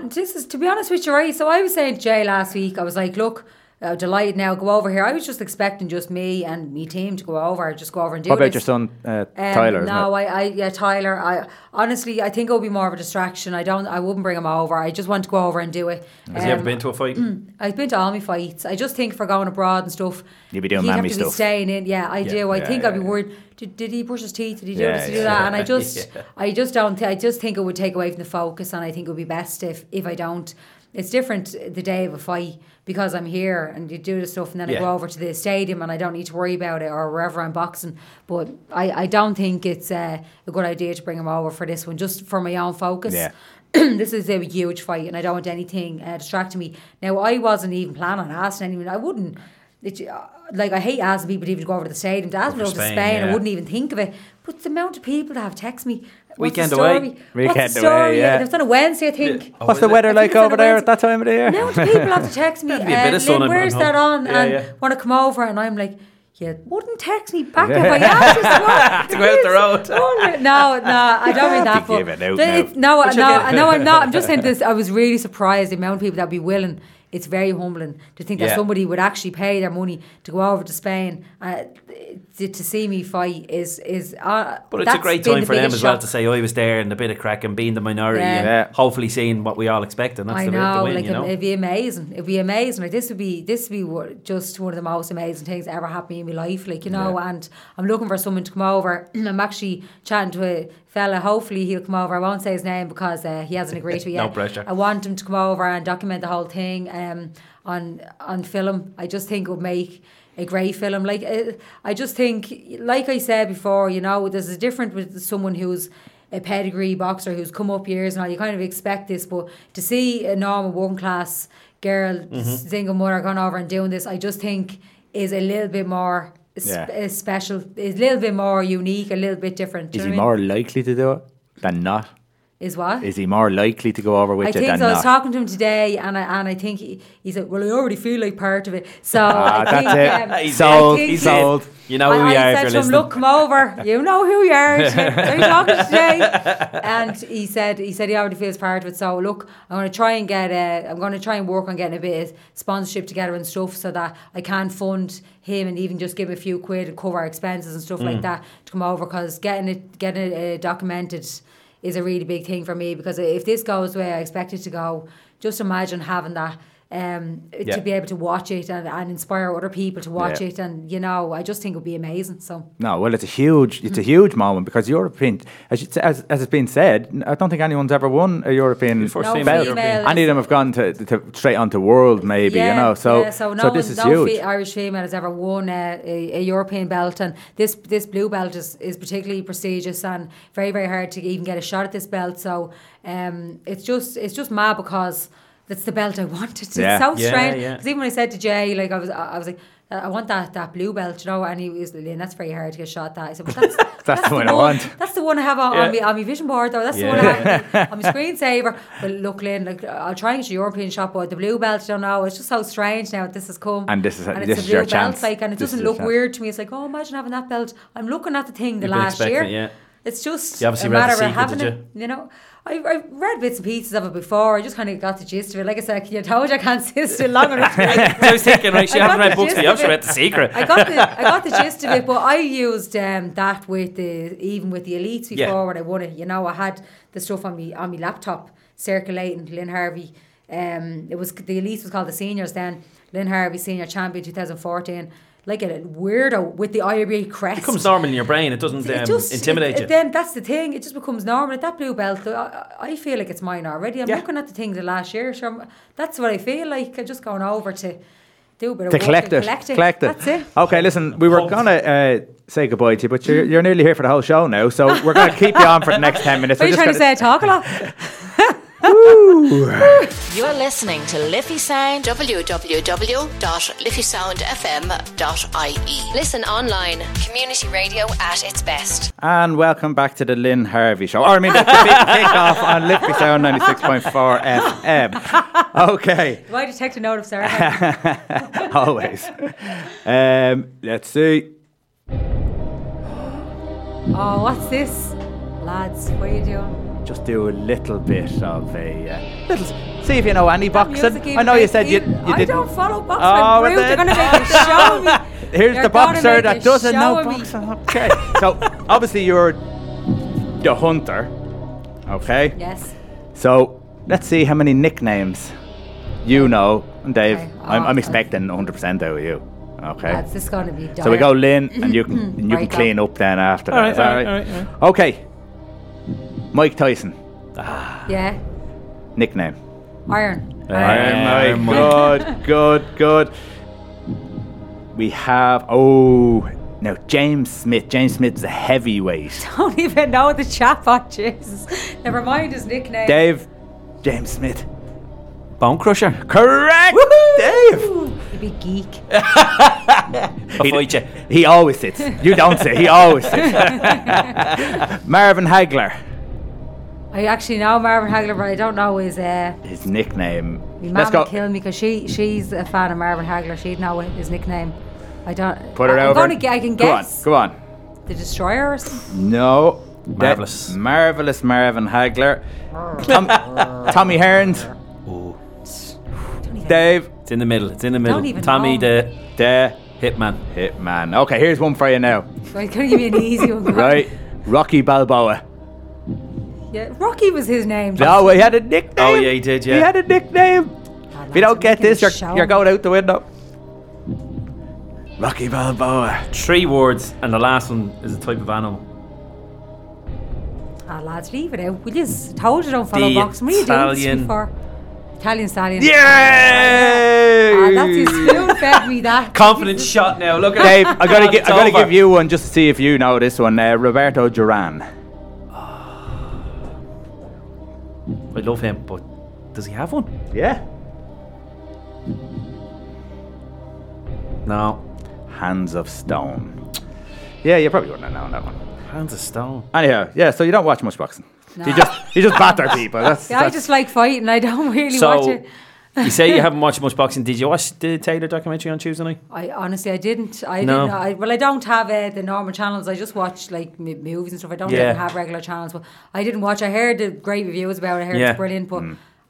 [SPEAKER 2] This is to be honest with you, right? So I was saying to Jay last week, I was like, look, uh, delighted now, go over here. I was just expecting just me and me team to go over, just go over and do it.
[SPEAKER 1] What about
[SPEAKER 2] this.
[SPEAKER 1] your son, uh,
[SPEAKER 2] Um,
[SPEAKER 1] Tyler? isn't
[SPEAKER 2] no. I, I, yeah, Tyler. I honestly, I think it would be more of a distraction. I don't, I wouldn't bring him over. I just want to go over and do it.
[SPEAKER 3] Has he ever
[SPEAKER 2] Um,
[SPEAKER 3] been to a fight?
[SPEAKER 2] I've been to all my fights. I just think for going abroad and stuff,
[SPEAKER 1] You'd be doing
[SPEAKER 2] he'd have
[SPEAKER 1] mammy stuff.
[SPEAKER 2] be staying in. Yeah, I do. I
[SPEAKER 1] Yeah,
[SPEAKER 2] think
[SPEAKER 1] yeah,
[SPEAKER 2] I'd be worried. Did, did he brush his teeth? Did he do
[SPEAKER 1] Yeah,
[SPEAKER 2] this? Did he do
[SPEAKER 1] yeah,
[SPEAKER 2] that? And I just,
[SPEAKER 3] Yeah.
[SPEAKER 2] I just don't. Th- I just think it would take away from the focus, and I think it would be best if if I don't. It's different the day of a fight because I'm here and you do the stuff, and then I go over to the stadium and I don't need to worry about it or wherever I'm boxing. But I, I don't think it's uh, a good idea to bring him over for this one, just for my own focus
[SPEAKER 1] Yeah.
[SPEAKER 2] this is a huge fight and I don't want anything uh, distracting me. Now, I wasn't even planning on asking anyone. I wouldn't. It, uh, like, I hate asking people to even go over to the stadium. To ask me to
[SPEAKER 3] Over
[SPEAKER 2] go to
[SPEAKER 3] Spain,
[SPEAKER 2] Spain, I wouldn't even think of it. But the amount of people that have texted me. What's
[SPEAKER 3] Weekend
[SPEAKER 2] the
[SPEAKER 3] away.
[SPEAKER 2] story? What's
[SPEAKER 1] Weekend
[SPEAKER 2] the story?
[SPEAKER 1] away, yeah.
[SPEAKER 2] It was on a Wednesday, I think.
[SPEAKER 3] Oh,
[SPEAKER 1] What's the weather
[SPEAKER 2] I
[SPEAKER 1] like
[SPEAKER 2] think it's on
[SPEAKER 1] over there at that time of the year?
[SPEAKER 2] The people have to text me.
[SPEAKER 3] Be a bit
[SPEAKER 2] uh,
[SPEAKER 3] of sun,
[SPEAKER 2] Lynn, where's that on?
[SPEAKER 3] Yeah,
[SPEAKER 2] and
[SPEAKER 3] yeah.
[SPEAKER 2] want to come over, and I'm like, you wouldn't text me back if I asked you to
[SPEAKER 3] To go out the road.
[SPEAKER 2] No, no, I don't mean that. But
[SPEAKER 1] it out
[SPEAKER 2] the-
[SPEAKER 1] now.
[SPEAKER 2] it's- no,
[SPEAKER 3] But you
[SPEAKER 2] no, no, I'm not. I'm just saying this. I was really surprised the amount of people that would be willing. It's very humbling to think that
[SPEAKER 3] Yeah.
[SPEAKER 2] somebody would actually pay their money to go over to Spain uh, to, to see me fight. Is is uh,
[SPEAKER 3] But it's a great
[SPEAKER 2] been
[SPEAKER 3] time
[SPEAKER 2] the
[SPEAKER 3] for them as well
[SPEAKER 2] shock.
[SPEAKER 3] to say I was there and a bit of crack and being the minority
[SPEAKER 2] Yeah.
[SPEAKER 3] and
[SPEAKER 1] Yeah.
[SPEAKER 3] hopefully seeing what we all expect and that's
[SPEAKER 2] I
[SPEAKER 3] the,
[SPEAKER 2] know,
[SPEAKER 3] the win,
[SPEAKER 2] like
[SPEAKER 3] you know.
[SPEAKER 2] it'd be amazing. It'd be amazing. Like this would be this would be what- just one of the most amazing things ever happened in my life. Like you know, and I'm looking for someone to come over. I'm actually chatting to a fella. Hopefully he'll come over. I won't say his name because uh, he hasn't agreed to it
[SPEAKER 3] No
[SPEAKER 2] yet.
[SPEAKER 3] pressure.
[SPEAKER 2] I want him to come over and document the whole thing um, on on film. I just think it would make a great film. Like uh, I just think, like I said before, you know, there's a difference with someone who's a pedigree boxer who's come up years and all. You kind of expect this, but to see a normal one class girl,
[SPEAKER 3] Mm-hmm.
[SPEAKER 2] single mother, gone over and doing this, I just think is a little bit more
[SPEAKER 1] Yeah.
[SPEAKER 2] uh, special, is a little bit more unique, a little bit different.
[SPEAKER 1] Is he more likely to do it than not?
[SPEAKER 2] Is what?
[SPEAKER 1] Is he more likely to go over with
[SPEAKER 2] I think so. I was
[SPEAKER 1] not?
[SPEAKER 2] talking to him today, and I and I think he, he said, "Well, I already feel like part of it." So
[SPEAKER 1] Ah,
[SPEAKER 2] I think,
[SPEAKER 1] it.
[SPEAKER 2] Um,
[SPEAKER 3] He's.
[SPEAKER 2] I think
[SPEAKER 1] He's sold.
[SPEAKER 3] You know who
[SPEAKER 2] I,
[SPEAKER 3] we
[SPEAKER 2] I
[SPEAKER 3] are if
[SPEAKER 2] said to him, "Look, come over. You know who you are. Are you talking today?" And he said, "He said he already feels part of it. So look, I'm going to try and get a. I'm going to try and work on getting a bit of sponsorship together and stuff, so that I can fund him and even just give him a few quid and cover our expenses and stuff
[SPEAKER 3] Mm.
[SPEAKER 2] like that to come over because getting it getting it uh, documented." Is a really big thing for me because if this goes way I expect it to go, just imagine having that um,
[SPEAKER 1] Yeah.
[SPEAKER 2] to be able to watch it and, and inspire other people to watch
[SPEAKER 1] Yeah.
[SPEAKER 2] it and you know I just think it would be amazing so
[SPEAKER 1] No, well, it's a huge, it's a huge moment because European, as, as, as it's been said, I don't think anyone's ever won a European
[SPEAKER 2] No
[SPEAKER 3] female
[SPEAKER 1] belt. Any of them have gone to, to straight on to world, maybe you know. So,
[SPEAKER 2] yeah, so no,
[SPEAKER 1] so this
[SPEAKER 2] one-
[SPEAKER 1] is
[SPEAKER 2] no
[SPEAKER 1] huge.
[SPEAKER 2] fe- Irish female has ever won a, a, a European belt, and this this blue belt is, is particularly prestigious and very very hard to even get a shot at this belt. So um, it's just it's just mad because that's the belt I wanted. It's
[SPEAKER 1] Yeah.
[SPEAKER 2] so
[SPEAKER 3] Yeah,
[SPEAKER 2] strange.
[SPEAKER 3] yeah.
[SPEAKER 2] Because even when I said to Jay, like I was I was like. I want that, that blue belt, you know, and he was like, "Lynn, that's very hard to get shot at. I said, but that's, that's,
[SPEAKER 1] the one I want.
[SPEAKER 2] That's the one I have on, on,
[SPEAKER 3] Yeah.
[SPEAKER 2] me, on my vision board, though. That's the one I have on my screensaver. But look, Lynn, like, I'll try and get a European shot, but the blue belt, you don't know. It's just so strange now that this has come.
[SPEAKER 1] And this is-
[SPEAKER 2] and
[SPEAKER 1] this
[SPEAKER 2] it's
[SPEAKER 1] is
[SPEAKER 2] a blue
[SPEAKER 1] your
[SPEAKER 2] belt,
[SPEAKER 1] chance.
[SPEAKER 2] like, and it
[SPEAKER 1] This
[SPEAKER 2] doesn't look weird to me. It's like, oh, imagine having that belt. I'm looking at the thing the
[SPEAKER 3] You've
[SPEAKER 2] last year.
[SPEAKER 3] it, yeah.
[SPEAKER 2] It's just
[SPEAKER 3] You obviously
[SPEAKER 2] a
[SPEAKER 3] read The
[SPEAKER 2] matter of
[SPEAKER 3] Secret,
[SPEAKER 2] having
[SPEAKER 3] did
[SPEAKER 2] it. You know, I, I read bits and pieces of it before. I just kind of got the gist of it. Like I said, you told you I can't sit still long enough.
[SPEAKER 3] I was thinking, right, she
[SPEAKER 2] I
[SPEAKER 3] hasn't read books, but you have read The Secret.
[SPEAKER 2] I got the I got the gist of it, but I used um, that with the even with the elites before
[SPEAKER 3] Yeah.
[SPEAKER 2] when I won it. You know, I had the stuff on me on my laptop circulating. Lynn Harvey, um, it was the elites was called the seniors then. Lynn Harvey senior champion 2014. Like a weirdo with the IRB crest.
[SPEAKER 3] It becomes normal in your brain. It doesn't
[SPEAKER 2] It
[SPEAKER 3] um,
[SPEAKER 2] just-
[SPEAKER 3] intimidate
[SPEAKER 2] it-
[SPEAKER 3] you.
[SPEAKER 2] Then that's the thing. It just becomes normal. At that blue belt, I, I feel like it's mine already. I'm
[SPEAKER 1] Yeah.
[SPEAKER 2] looking at the things of last year. So I'm- that's what I feel like. I'm just going over to do a bit of
[SPEAKER 1] to
[SPEAKER 2] work
[SPEAKER 1] collect
[SPEAKER 2] and
[SPEAKER 1] it.
[SPEAKER 2] collect it.
[SPEAKER 1] Collect it.
[SPEAKER 2] That's it.
[SPEAKER 1] Okay, listen, we were going to uh, say goodbye to you, but you're, you're nearly here for the whole show now, so we're going to keep you on for the next 10 minutes.
[SPEAKER 2] Are
[SPEAKER 1] We're
[SPEAKER 2] you
[SPEAKER 1] just
[SPEAKER 2] trying to
[SPEAKER 1] gonna-
[SPEAKER 2] say I talk a lot?
[SPEAKER 4] You're listening to Liffey Sound, www.liffeysoundfm.ie. Listen online, community radio at its best.
[SPEAKER 1] And welcome back to the Lynn Harvey Show. Or, I mean, the big kickoff on Liffey Sound 96.4 FM. Okay,
[SPEAKER 2] Do I detect a note of Sarah?
[SPEAKER 1] always. Um, let's see.
[SPEAKER 2] oh, what's this? Lads, what are you doing?
[SPEAKER 1] Just do a little bit of a. Uh, little, see if you know any boxing. I know you said you, you
[SPEAKER 2] I
[SPEAKER 1] didn't.
[SPEAKER 2] don't follow boxing.
[SPEAKER 1] Oh,
[SPEAKER 2] I'm
[SPEAKER 1] well
[SPEAKER 2] rude. They're going to make a show me.
[SPEAKER 1] Here's
[SPEAKER 2] You're
[SPEAKER 1] the boxer that doesn't know
[SPEAKER 2] show
[SPEAKER 1] boxing. Okay. so obviously you're the hunter. Okay.
[SPEAKER 2] Yes.
[SPEAKER 1] So let's see how many nicknames you know. And Dave,
[SPEAKER 2] Okay.
[SPEAKER 1] I'm,
[SPEAKER 2] Oh,
[SPEAKER 1] I'm expecting 100% out of you. Okay.
[SPEAKER 2] That's just going to be dire.
[SPEAKER 1] so we go Lynn, and you can and you
[SPEAKER 2] Right,
[SPEAKER 1] can clean up then after
[SPEAKER 3] All
[SPEAKER 1] that.
[SPEAKER 3] right,
[SPEAKER 1] Is that
[SPEAKER 3] all right,
[SPEAKER 1] right?
[SPEAKER 3] all right,
[SPEAKER 1] Okay. Mike Tyson ah.
[SPEAKER 2] Yeah.
[SPEAKER 1] nickname.
[SPEAKER 2] Iron.
[SPEAKER 3] Iron
[SPEAKER 1] Iron
[SPEAKER 3] Mike.
[SPEAKER 1] Mike. Good, good, good. We have oh now James Smith. James Smith's a heavyweight.
[SPEAKER 2] don't even know the chatbot, Jesus. Never mind his nickname.
[SPEAKER 1] Dave, James Smith.
[SPEAKER 3] Bone Crusher.
[SPEAKER 1] Correct, Dave.
[SPEAKER 2] You big geek.
[SPEAKER 3] I'll fight you.
[SPEAKER 1] He always sits. You don't sit. He always sits. Marvin Hagler.
[SPEAKER 2] I actually know Marvin Hagler, but I don't know his. Uh,
[SPEAKER 1] His nickname.
[SPEAKER 2] my
[SPEAKER 1] Let's go.
[SPEAKER 2] would kill me because she she's a fan of Marvin Hagler. She'd know his nickname. I don't.
[SPEAKER 1] Put it
[SPEAKER 2] I,
[SPEAKER 1] over.
[SPEAKER 2] I'm gonna, ge- I can guess.
[SPEAKER 1] Go
[SPEAKER 2] guess.
[SPEAKER 1] on. Go on.
[SPEAKER 2] The Destroyer or something.
[SPEAKER 1] No.
[SPEAKER 3] Marvellous.
[SPEAKER 1] That- marvelous Marvin Hagler. Tom, Tommy Hearns.
[SPEAKER 2] Don't even-
[SPEAKER 1] Dave.
[SPEAKER 3] It's in the middle. It's in the middle.
[SPEAKER 2] Don't even
[SPEAKER 3] Tommy
[SPEAKER 2] know.
[SPEAKER 3] the
[SPEAKER 1] The
[SPEAKER 3] Hitman.
[SPEAKER 1] Hitman. Okay, here's one for you now.
[SPEAKER 2] Right, can you give me an easy one?
[SPEAKER 1] Right. Rocky Balboa.
[SPEAKER 2] Yeah, Rocky was his name.
[SPEAKER 1] No, he had a nickname.
[SPEAKER 3] Oh, yeah, he did, yeah.
[SPEAKER 1] He had a nickname.
[SPEAKER 2] Ah,
[SPEAKER 1] If you don't get this, you're,
[SPEAKER 2] show.
[SPEAKER 1] you're going out the window. Rocky Balboa.
[SPEAKER 3] Three words, and the last one is a type of animal.
[SPEAKER 2] Ah, lads, leave it out. We just told you don't follow
[SPEAKER 3] The
[SPEAKER 2] boxing. What are you doing this
[SPEAKER 3] Italian-
[SPEAKER 2] before? Italian stallion.
[SPEAKER 1] Yay!
[SPEAKER 2] Ah, that's his spoon fed me that.
[SPEAKER 3] Confident shot now. Look at
[SPEAKER 1] Dave, I gotta, gi- I gotta give you one just to see if you know this one. Uh, Roberto Duran.
[SPEAKER 3] I love him, but does he have one?
[SPEAKER 1] Yeah.
[SPEAKER 3] No.
[SPEAKER 1] Hands of Stone. Yeah, you probably wouldn't have known that one.
[SPEAKER 3] Hands of stone.
[SPEAKER 1] Anyhow, yeah. So you don't watch much boxing. You just you just batter people. That's,
[SPEAKER 2] Yeah, I just like fighting. I don't really watch it.
[SPEAKER 3] You say you haven't watched much boxing. Did you watch the Taylor documentary on Tuesday night?
[SPEAKER 2] I honestly, I didn't. I
[SPEAKER 3] No.
[SPEAKER 2] didn't. I, well, I don't have uh, the normal channels. I just watch like m- movies and stuff. I don't
[SPEAKER 3] Yeah.
[SPEAKER 2] even have regular channels. But I didn't watch. I heard the great reviews about it. I heard
[SPEAKER 3] Yeah.
[SPEAKER 2] it's brilliant, but.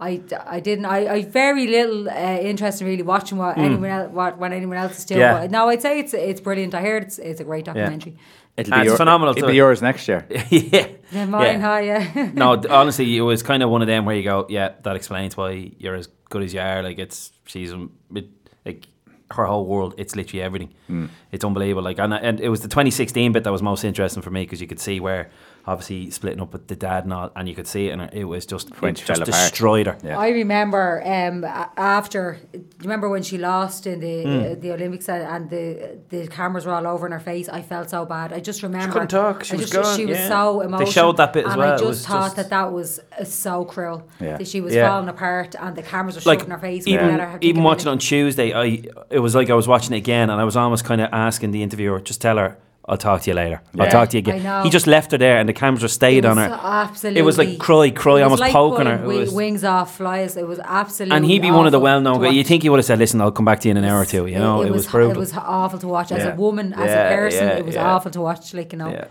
[SPEAKER 2] I, I didn't I, I very little uh, interest in really watching what anyone else what, what anyone else is doing.
[SPEAKER 3] Yeah.
[SPEAKER 2] But no, I'd say it's it's brilliant. I heard it's it's a great documentary.
[SPEAKER 1] it'll
[SPEAKER 3] Ah,
[SPEAKER 1] be your-
[SPEAKER 3] phenomenal
[SPEAKER 1] It'll
[SPEAKER 3] too.
[SPEAKER 1] be yours next year.
[SPEAKER 3] yeah.
[SPEAKER 2] Yeah, mine,
[SPEAKER 3] Yeah.
[SPEAKER 2] hi, yeah.
[SPEAKER 3] no, honestly, it was kind of one of them where you go, yeah, that explains why you're as good as you are. Like it's she's it, like her whole world. It's literally everything.
[SPEAKER 1] Hmm.
[SPEAKER 3] It's unbelievable. Like and, and it was the 2016 bit that was most interesting for me because you could see where obviously splitting up with the dad and all, and you could see it, and it was just it just destroyed her.
[SPEAKER 1] Yeah.
[SPEAKER 2] I remember um, after. Remember when she lost in the uh, the Olympics and, and the the cameras were all over in her face? I felt so bad. I just remember
[SPEAKER 3] couldn't talk. She
[SPEAKER 2] I
[SPEAKER 3] was
[SPEAKER 2] just,
[SPEAKER 3] gone,
[SPEAKER 2] She was
[SPEAKER 3] yeah.
[SPEAKER 2] so
[SPEAKER 3] They showed that bit as
[SPEAKER 2] and
[SPEAKER 3] well.
[SPEAKER 2] I
[SPEAKER 3] It
[SPEAKER 2] just
[SPEAKER 3] was
[SPEAKER 2] thought
[SPEAKER 3] just-
[SPEAKER 2] that that was uh, so cruel.
[SPEAKER 1] Yeah.
[SPEAKER 2] That she was
[SPEAKER 3] Yeah.
[SPEAKER 2] falling apart and the cameras were
[SPEAKER 3] like
[SPEAKER 2] shoving her face.
[SPEAKER 3] even
[SPEAKER 2] wouldn't her
[SPEAKER 3] even watching
[SPEAKER 2] minute.
[SPEAKER 3] on Tuesday, I it was like I was watching it again, and I was almost kind of asking the interviewer, just tell her. I'll talk to you later.
[SPEAKER 1] Yeah.
[SPEAKER 3] I'll talk to you
[SPEAKER 2] I
[SPEAKER 3] again.
[SPEAKER 2] know.
[SPEAKER 3] He just left her there, and the cameras were stayed on
[SPEAKER 2] was
[SPEAKER 3] her.
[SPEAKER 2] Absolutely.
[SPEAKER 3] It was like cry, cry,
[SPEAKER 2] It was
[SPEAKER 3] almost
[SPEAKER 2] like
[SPEAKER 3] poking her. It
[SPEAKER 2] wi-
[SPEAKER 3] was-
[SPEAKER 2] wings off flies. It was absolutely.
[SPEAKER 3] and he'd be one of the well-known
[SPEAKER 2] to
[SPEAKER 3] guys. You think he would have said, "Listen, I'll come back to you in an hour or two. You know, it, was, brutal.
[SPEAKER 2] It was awful to watch as
[SPEAKER 3] Yeah.
[SPEAKER 2] a woman, as
[SPEAKER 3] Yeah,
[SPEAKER 2] a person.
[SPEAKER 3] yeah,
[SPEAKER 2] it was
[SPEAKER 3] yeah.
[SPEAKER 2] awful to watch. Like you know.
[SPEAKER 3] yeah.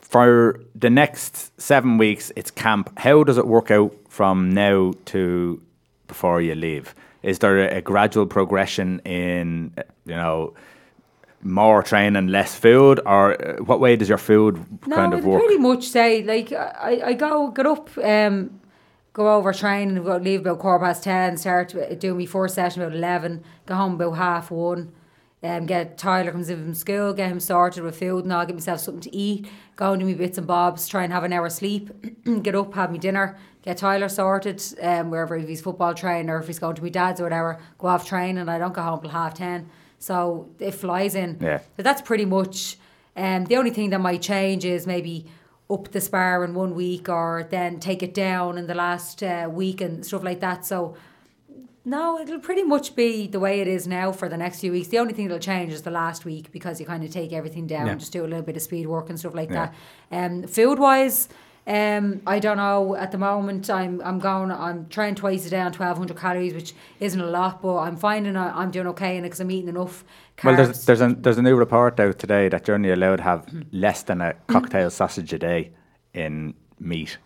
[SPEAKER 1] For the next seven weeks, it's camp. How does it work out from now to before you leave? Is there a, a gradual progression in, you know, more training, less food, or uh, what way does your food
[SPEAKER 2] No,
[SPEAKER 1] kind of work?
[SPEAKER 2] pretty much say like I, I go get up, um, go over train and go leave about quarter past ten, start doing my first session about eleven, go home about half one. Um, get Tyler comes in from school, get him sorted with food and I'll get myself something to eat, go and do my bits and bobs, try and have an hour sleep, get up, have my dinner, get Tyler sorted, um, wherever if he's football training or if he's going to my dad's or whatever, go off train and I don't go home till half ten. So it flies in.
[SPEAKER 1] Yeah.
[SPEAKER 2] So that's pretty much. Um, the only thing that might change is maybe up the spar in one week or then take it down in the last uh, week and stuff like that. So no, it'll pretty much be the way it is now for the next few weeks. The only thing that'll change is the last week because you kind of take everything down
[SPEAKER 3] Yeah.
[SPEAKER 2] just do a little bit of speed work and stuff like
[SPEAKER 1] Yeah.
[SPEAKER 2] that. Um, food wise, um, I don't know. At the moment, I'm I'm going. I'm trying twice a day on twelve hundred calories, which isn't a lot, but I'm finding I, I'm doing okay in it because I'm eating enough carbs.
[SPEAKER 1] Well, there's there's a there's a new report out today that you're only allowed to have
[SPEAKER 2] Hmm.
[SPEAKER 1] less than a cocktail sausage a day in meat.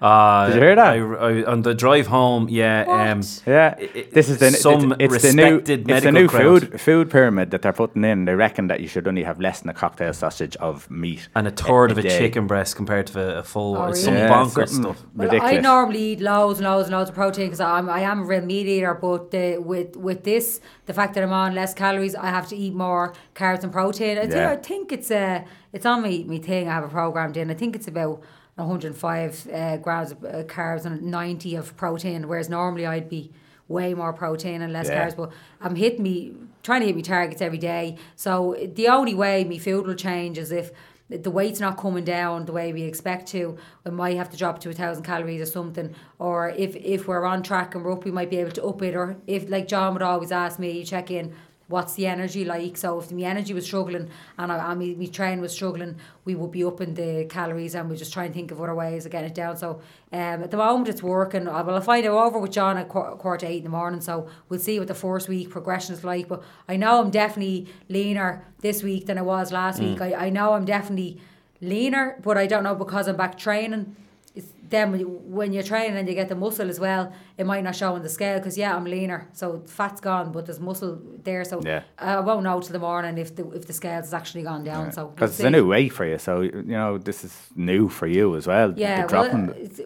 [SPEAKER 3] Uh,
[SPEAKER 1] Did you hear that?
[SPEAKER 3] I, I, on the drive home, yeah. Um,
[SPEAKER 1] Yeah,
[SPEAKER 3] I- I-
[SPEAKER 1] this is the
[SPEAKER 3] some
[SPEAKER 1] it's, it's the new
[SPEAKER 3] respected
[SPEAKER 1] it's the
[SPEAKER 3] medical
[SPEAKER 1] new
[SPEAKER 3] crowd.
[SPEAKER 1] food food pyramid that they're putting in. They reckon that you should only have less than a cocktail sausage of meat
[SPEAKER 3] and a third of a
[SPEAKER 1] day.
[SPEAKER 3] chicken breast compared to a, a full.
[SPEAKER 2] Oh,
[SPEAKER 3] it's some?
[SPEAKER 1] Yeah,
[SPEAKER 3] bonkers stuff.
[SPEAKER 2] Well,
[SPEAKER 1] ridiculous.
[SPEAKER 2] I normally eat loads and loads and loads of protein because I'm I am a real meat eater. But the, with with this, the fact that I'm on less calories, I have to eat more carbs and protein. I, think,
[SPEAKER 1] Yeah.
[SPEAKER 2] I think it's a it's on me me thing. I have a programmed in. I think it's about 105 uh, grams of uh, carbs and 90 of protein, whereas normally I'd be way more protein and less
[SPEAKER 1] Yeah.
[SPEAKER 2] carbs. But I'm hitting me trying to hit me targets every day. So the only way my food will change is if the weight's not coming down the way we expect to, we might have to drop to a thousand calories or something. Or if if we're on track and we're up, we might be able to up it. Or if like John would always ask me, you check in. What's the energy like? So if my energy was struggling and I, I mean, my train was struggling, we would be upping the calories and we just try and think of other ways of getting it down. So um, at the moment it's working. I will find out over with John at qu- quarter to eight in the morning. So we'll see what the first week progression is like. But I know I'm definitely leaner this week than I was last week. I, I know I'm definitely leaner, but I don't know because I'm back training. It's then when, you, when you're training and you get the muscle as well, it might not show on the scale because yeah, I'm leaner, so fat's gone, but there's muscle there. So
[SPEAKER 1] Yeah.
[SPEAKER 2] I won't know till the morning if the if the scales has actually gone down. So
[SPEAKER 1] because it's a new way for you. So you know this is new for you as well.
[SPEAKER 2] Yeah,
[SPEAKER 1] the
[SPEAKER 2] well,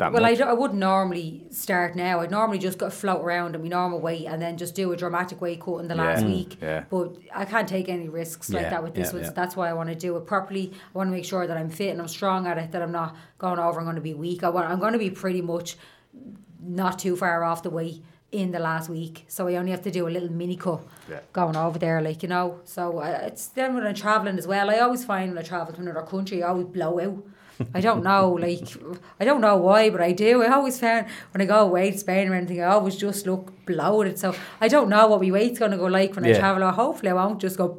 [SPEAKER 1] that
[SPEAKER 2] well I, I wouldn't normally start now. I'd normally just go float around at my normal weight and then just do a dramatic weight cut in the last
[SPEAKER 1] Yeah. Mm,
[SPEAKER 2] week.
[SPEAKER 1] yeah.
[SPEAKER 2] But I can't take any risks like that with this one.
[SPEAKER 3] yeah.
[SPEAKER 2] That's why I want to do it properly. I want to make sure that I'm fit and I'm strong at it. That I'm not going over. I'm going to be weak. I want. I'm going to be pretty much not too far off the way in the last week. So I only have to do a little mini cut
[SPEAKER 1] Yeah.
[SPEAKER 2] going over there, like you know. So uh, it's then when I'm traveling as well. I always find when I travel to another country, I always blow out. I don't know, like I don't know why, but I do. I always found when I go away to Spain or anything, I always just look bloated. So I don't know what my weight's gonna go like when I travel. Or hopefully, I won't just go.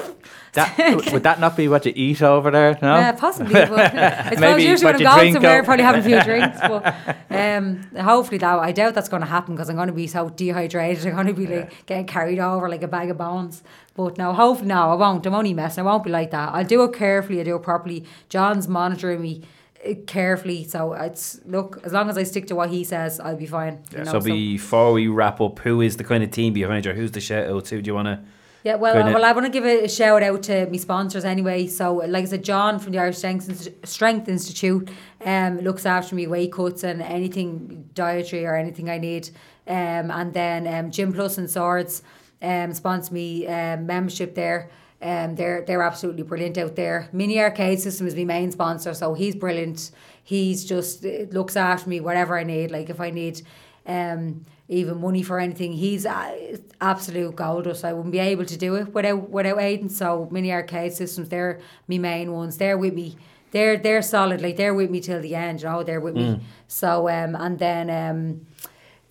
[SPEAKER 1] That, would that not be what you eat over there? No.
[SPEAKER 2] Yeah, possibly. But I suppose
[SPEAKER 1] Maybe
[SPEAKER 2] usually
[SPEAKER 1] what
[SPEAKER 2] when
[SPEAKER 1] you
[SPEAKER 2] I'm going
[SPEAKER 1] drink
[SPEAKER 2] somewhere,
[SPEAKER 1] out.
[SPEAKER 2] probably having a few drinks. But um, hopefully, that I doubt that's going to happen because I'm going to be so dehydrated. I'm going to be like getting carried over like a bag of bones. But no, hopefully, no, I won't. I'm only messing. I won't be like that. I'll do it carefully. I do it properly. John's monitoring me uh, carefully, so it's look. As long as I stick to what he says, I'll be fine. you know,
[SPEAKER 3] so before we wrap up, who is the kind of team behind you? Who's the shout out to? Do you want to?
[SPEAKER 2] Yeah, well,
[SPEAKER 3] Kinda-
[SPEAKER 2] well, I want to give a shout out to my sponsors anyway. So, like I said, John from the Irish Strength, Strength Institute um, looks after me weight cuts and anything dietary or anything I need. Um, and then um, Gym Plus and Swords um, sponsor me um, membership there. Um, they're they're absolutely brilliant out there. Mini Arcade System is my main sponsor, so he's brilliant. He's just uh, looks after me whatever I need. Like if I need um, even money for anything. He's uh, absolute gold dust. I wouldn't be able to do it without without Aiden. So mini arcade systems, they're my main ones. They're with me. They're they're solid. Like they're with me till the end. You know, they're with me. So um, and then um.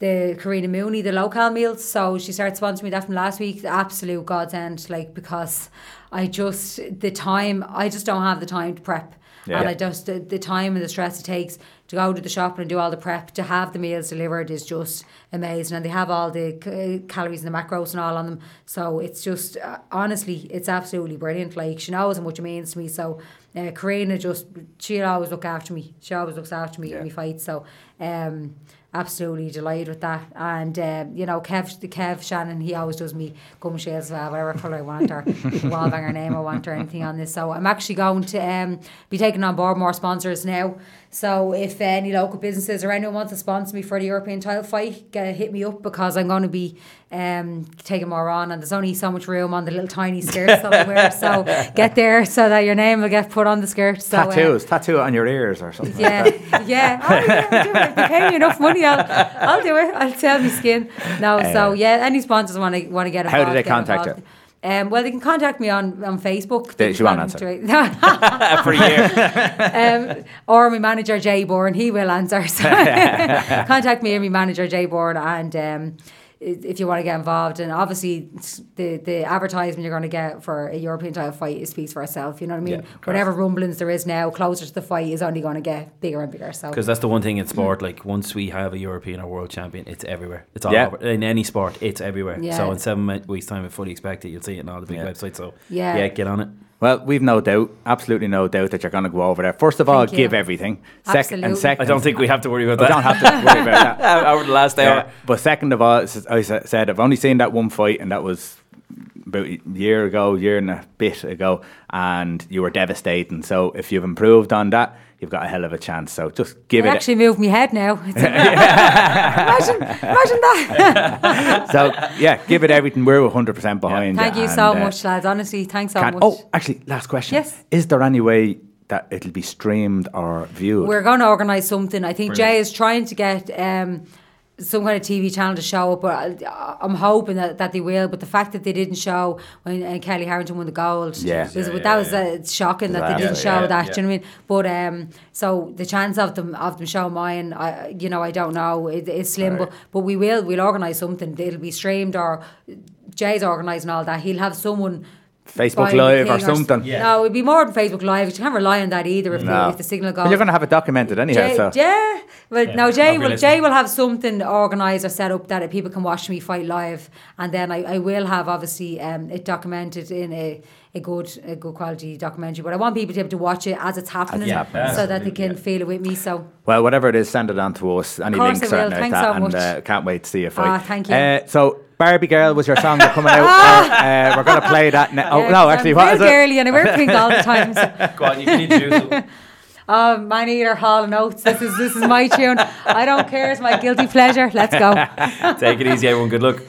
[SPEAKER 2] The Karina Mooney, the local meals. So she started sponsoring me that from last week. Absolute godsend, like because I just the time I just don't have the time to prep.
[SPEAKER 1] Yeah.
[SPEAKER 2] And I just the, the time and the stress it takes to go to the shop and do all the prep to have the meals delivered is just amazing. And they have all the c- calories and the macros and all on them. So it's just uh, honestly, it's absolutely brilliant. Like she knows how much it means to me. So uh, Karina just she'll always look after me. She always looks after me
[SPEAKER 1] Yeah.
[SPEAKER 2] in my fights. So um, absolutely delighted with that. And uh, you know, Kev, the Kev Shannon, he always does me gum shields, uh, whatever colour I want or wallbanger name I want or anything on this. So I'm actually going to um, be taking on board more sponsors now. So if any local businesses or anyone wants to sponsor me for the European title fight, get, hit me up because I'm going to be um, taking more on, and there's only so much room on the little tiny skirts that I wear. So get there so that your name will get put on the skirt. So, uh,
[SPEAKER 1] Tattoos, tattoo it on your ears or something. like
[SPEAKER 2] yeah, yeah. Oh, yeah, I'll do it. If they pay me enough money, I'll, I'll do it. I'll sell my skin. No, so yeah, any sponsors want to want to get a
[SPEAKER 1] How
[SPEAKER 2] involved.
[SPEAKER 1] do they contact
[SPEAKER 2] involved. Um, well, they can contact me on, on Facebook.
[SPEAKER 1] They- she won't
[SPEAKER 2] answer.
[SPEAKER 3] For a year.
[SPEAKER 2] um, or my manager Jay Bourne, he will answer. So contact me or my manager Jay Bourne, and um, if you want to get involved, and obviously the the advertisement you're going to get for a European title fight it speaks for itself. You know what I mean?
[SPEAKER 3] Yeah.
[SPEAKER 2] Whatever rumblings there is now, closer to the fight is only going to get bigger and bigger. So
[SPEAKER 3] Because that's the one thing in sport. Mm. Like once we have a European or world champion, it's everywhere. It's all
[SPEAKER 1] Yeah.
[SPEAKER 3] over. in any sport. It's everywhere.
[SPEAKER 2] Yeah.
[SPEAKER 3] So in seven weeks' time, I fully expect it. You'll see it in all the big
[SPEAKER 1] Yeah.
[SPEAKER 3] websites. So
[SPEAKER 2] Yeah.
[SPEAKER 3] yeah, get on it.
[SPEAKER 1] Well, we've no doubt, absolutely no doubt that you're going to go over there. First of all,
[SPEAKER 2] Thank you.
[SPEAKER 1] give everything. Second, and
[SPEAKER 2] Absolutely.
[SPEAKER 1] second,
[SPEAKER 3] I don't think we have to worry about
[SPEAKER 1] we
[SPEAKER 3] that.
[SPEAKER 1] don't have to worry about that.
[SPEAKER 3] over the last hour.
[SPEAKER 1] Yeah. But second of all, as I s- said, I've only seen that one fight, and that was about a year ago, year and a bit ago, and you were devastating. So if you've improved on that, you've got a hell of a chance. So just give
[SPEAKER 2] I
[SPEAKER 1] it.
[SPEAKER 2] actually moved my head now. imagine, imagine that.
[SPEAKER 1] so yeah, give it everything. We're 100 percent behind.
[SPEAKER 2] Thank you
[SPEAKER 1] and,
[SPEAKER 2] so
[SPEAKER 1] uh,
[SPEAKER 2] much, lads. Honestly, thanks so much.
[SPEAKER 1] oh, actually, last question.
[SPEAKER 2] Yes.
[SPEAKER 1] Is there any way that it'll be streamed or viewed?
[SPEAKER 2] We're going to organise something. I think Jay is trying to get um, some kind of TV channel to show up, but I- I'm hoping that, that they will. But the fact that they didn't show when uh, Kellie Harrington won the gold,
[SPEAKER 1] Yeah.
[SPEAKER 2] was,
[SPEAKER 3] Yeah,
[SPEAKER 2] that
[SPEAKER 3] yeah,
[SPEAKER 2] was uh, shocking that they didn't show
[SPEAKER 3] yeah,
[SPEAKER 2] that.
[SPEAKER 3] yeah.
[SPEAKER 2] Do you know what I mean? But um, so the chance of them of them showing mine, I you know I don't know. It, it's slim, but but we will we'll organise something. It'll be streamed or Jay's organising all that. He'll have someone.
[SPEAKER 1] Facebook Live or
[SPEAKER 2] thing s-
[SPEAKER 1] something.
[SPEAKER 3] Yeah.
[SPEAKER 2] No, it'd be more than Facebook Live. You can't rely on that either if,
[SPEAKER 1] No.
[SPEAKER 2] the, if the signal goes.
[SPEAKER 1] Well, you're going to have it documented anyhow.
[SPEAKER 2] Jay,
[SPEAKER 1] so
[SPEAKER 2] yeah, well,
[SPEAKER 3] Yeah,
[SPEAKER 2] no, Jay will.
[SPEAKER 3] realistic.
[SPEAKER 2] Jay will have something organised or set up that people can watch me fight live, and then I, I will have obviously um, it documented in a, a good a good quality documentary. But I want people to be able to watch it as it's happening,
[SPEAKER 3] happening.
[SPEAKER 2] so that they can
[SPEAKER 3] Absolutely,
[SPEAKER 2] feel it with me. So
[SPEAKER 1] Well, whatever it is, send it on to us. Any
[SPEAKER 2] course
[SPEAKER 1] links
[SPEAKER 2] I
[SPEAKER 1] or
[SPEAKER 2] will.
[SPEAKER 1] anything like
[SPEAKER 2] Thanks
[SPEAKER 1] that.
[SPEAKER 2] so
[SPEAKER 1] and
[SPEAKER 2] much.
[SPEAKER 1] uh, can't wait to see you fight.
[SPEAKER 2] Ah, thank you.
[SPEAKER 1] Uh, so, Barbie Girl was your song that's coming out. uh, we're going to play that now. Oh,
[SPEAKER 2] Yeah,
[SPEAKER 1] no,
[SPEAKER 2] 'cause
[SPEAKER 1] actually,
[SPEAKER 2] I'm
[SPEAKER 1] what
[SPEAKER 2] real
[SPEAKER 1] is it?
[SPEAKER 2] girly and I wear pink all the time. So.
[SPEAKER 3] Go on, you can introduce it.
[SPEAKER 2] Oh, man eater, Hall and Oates. This is this is my tune. I don't care. It's my guilty pleasure. Let's go.
[SPEAKER 3] Take it easy, everyone. Good luck.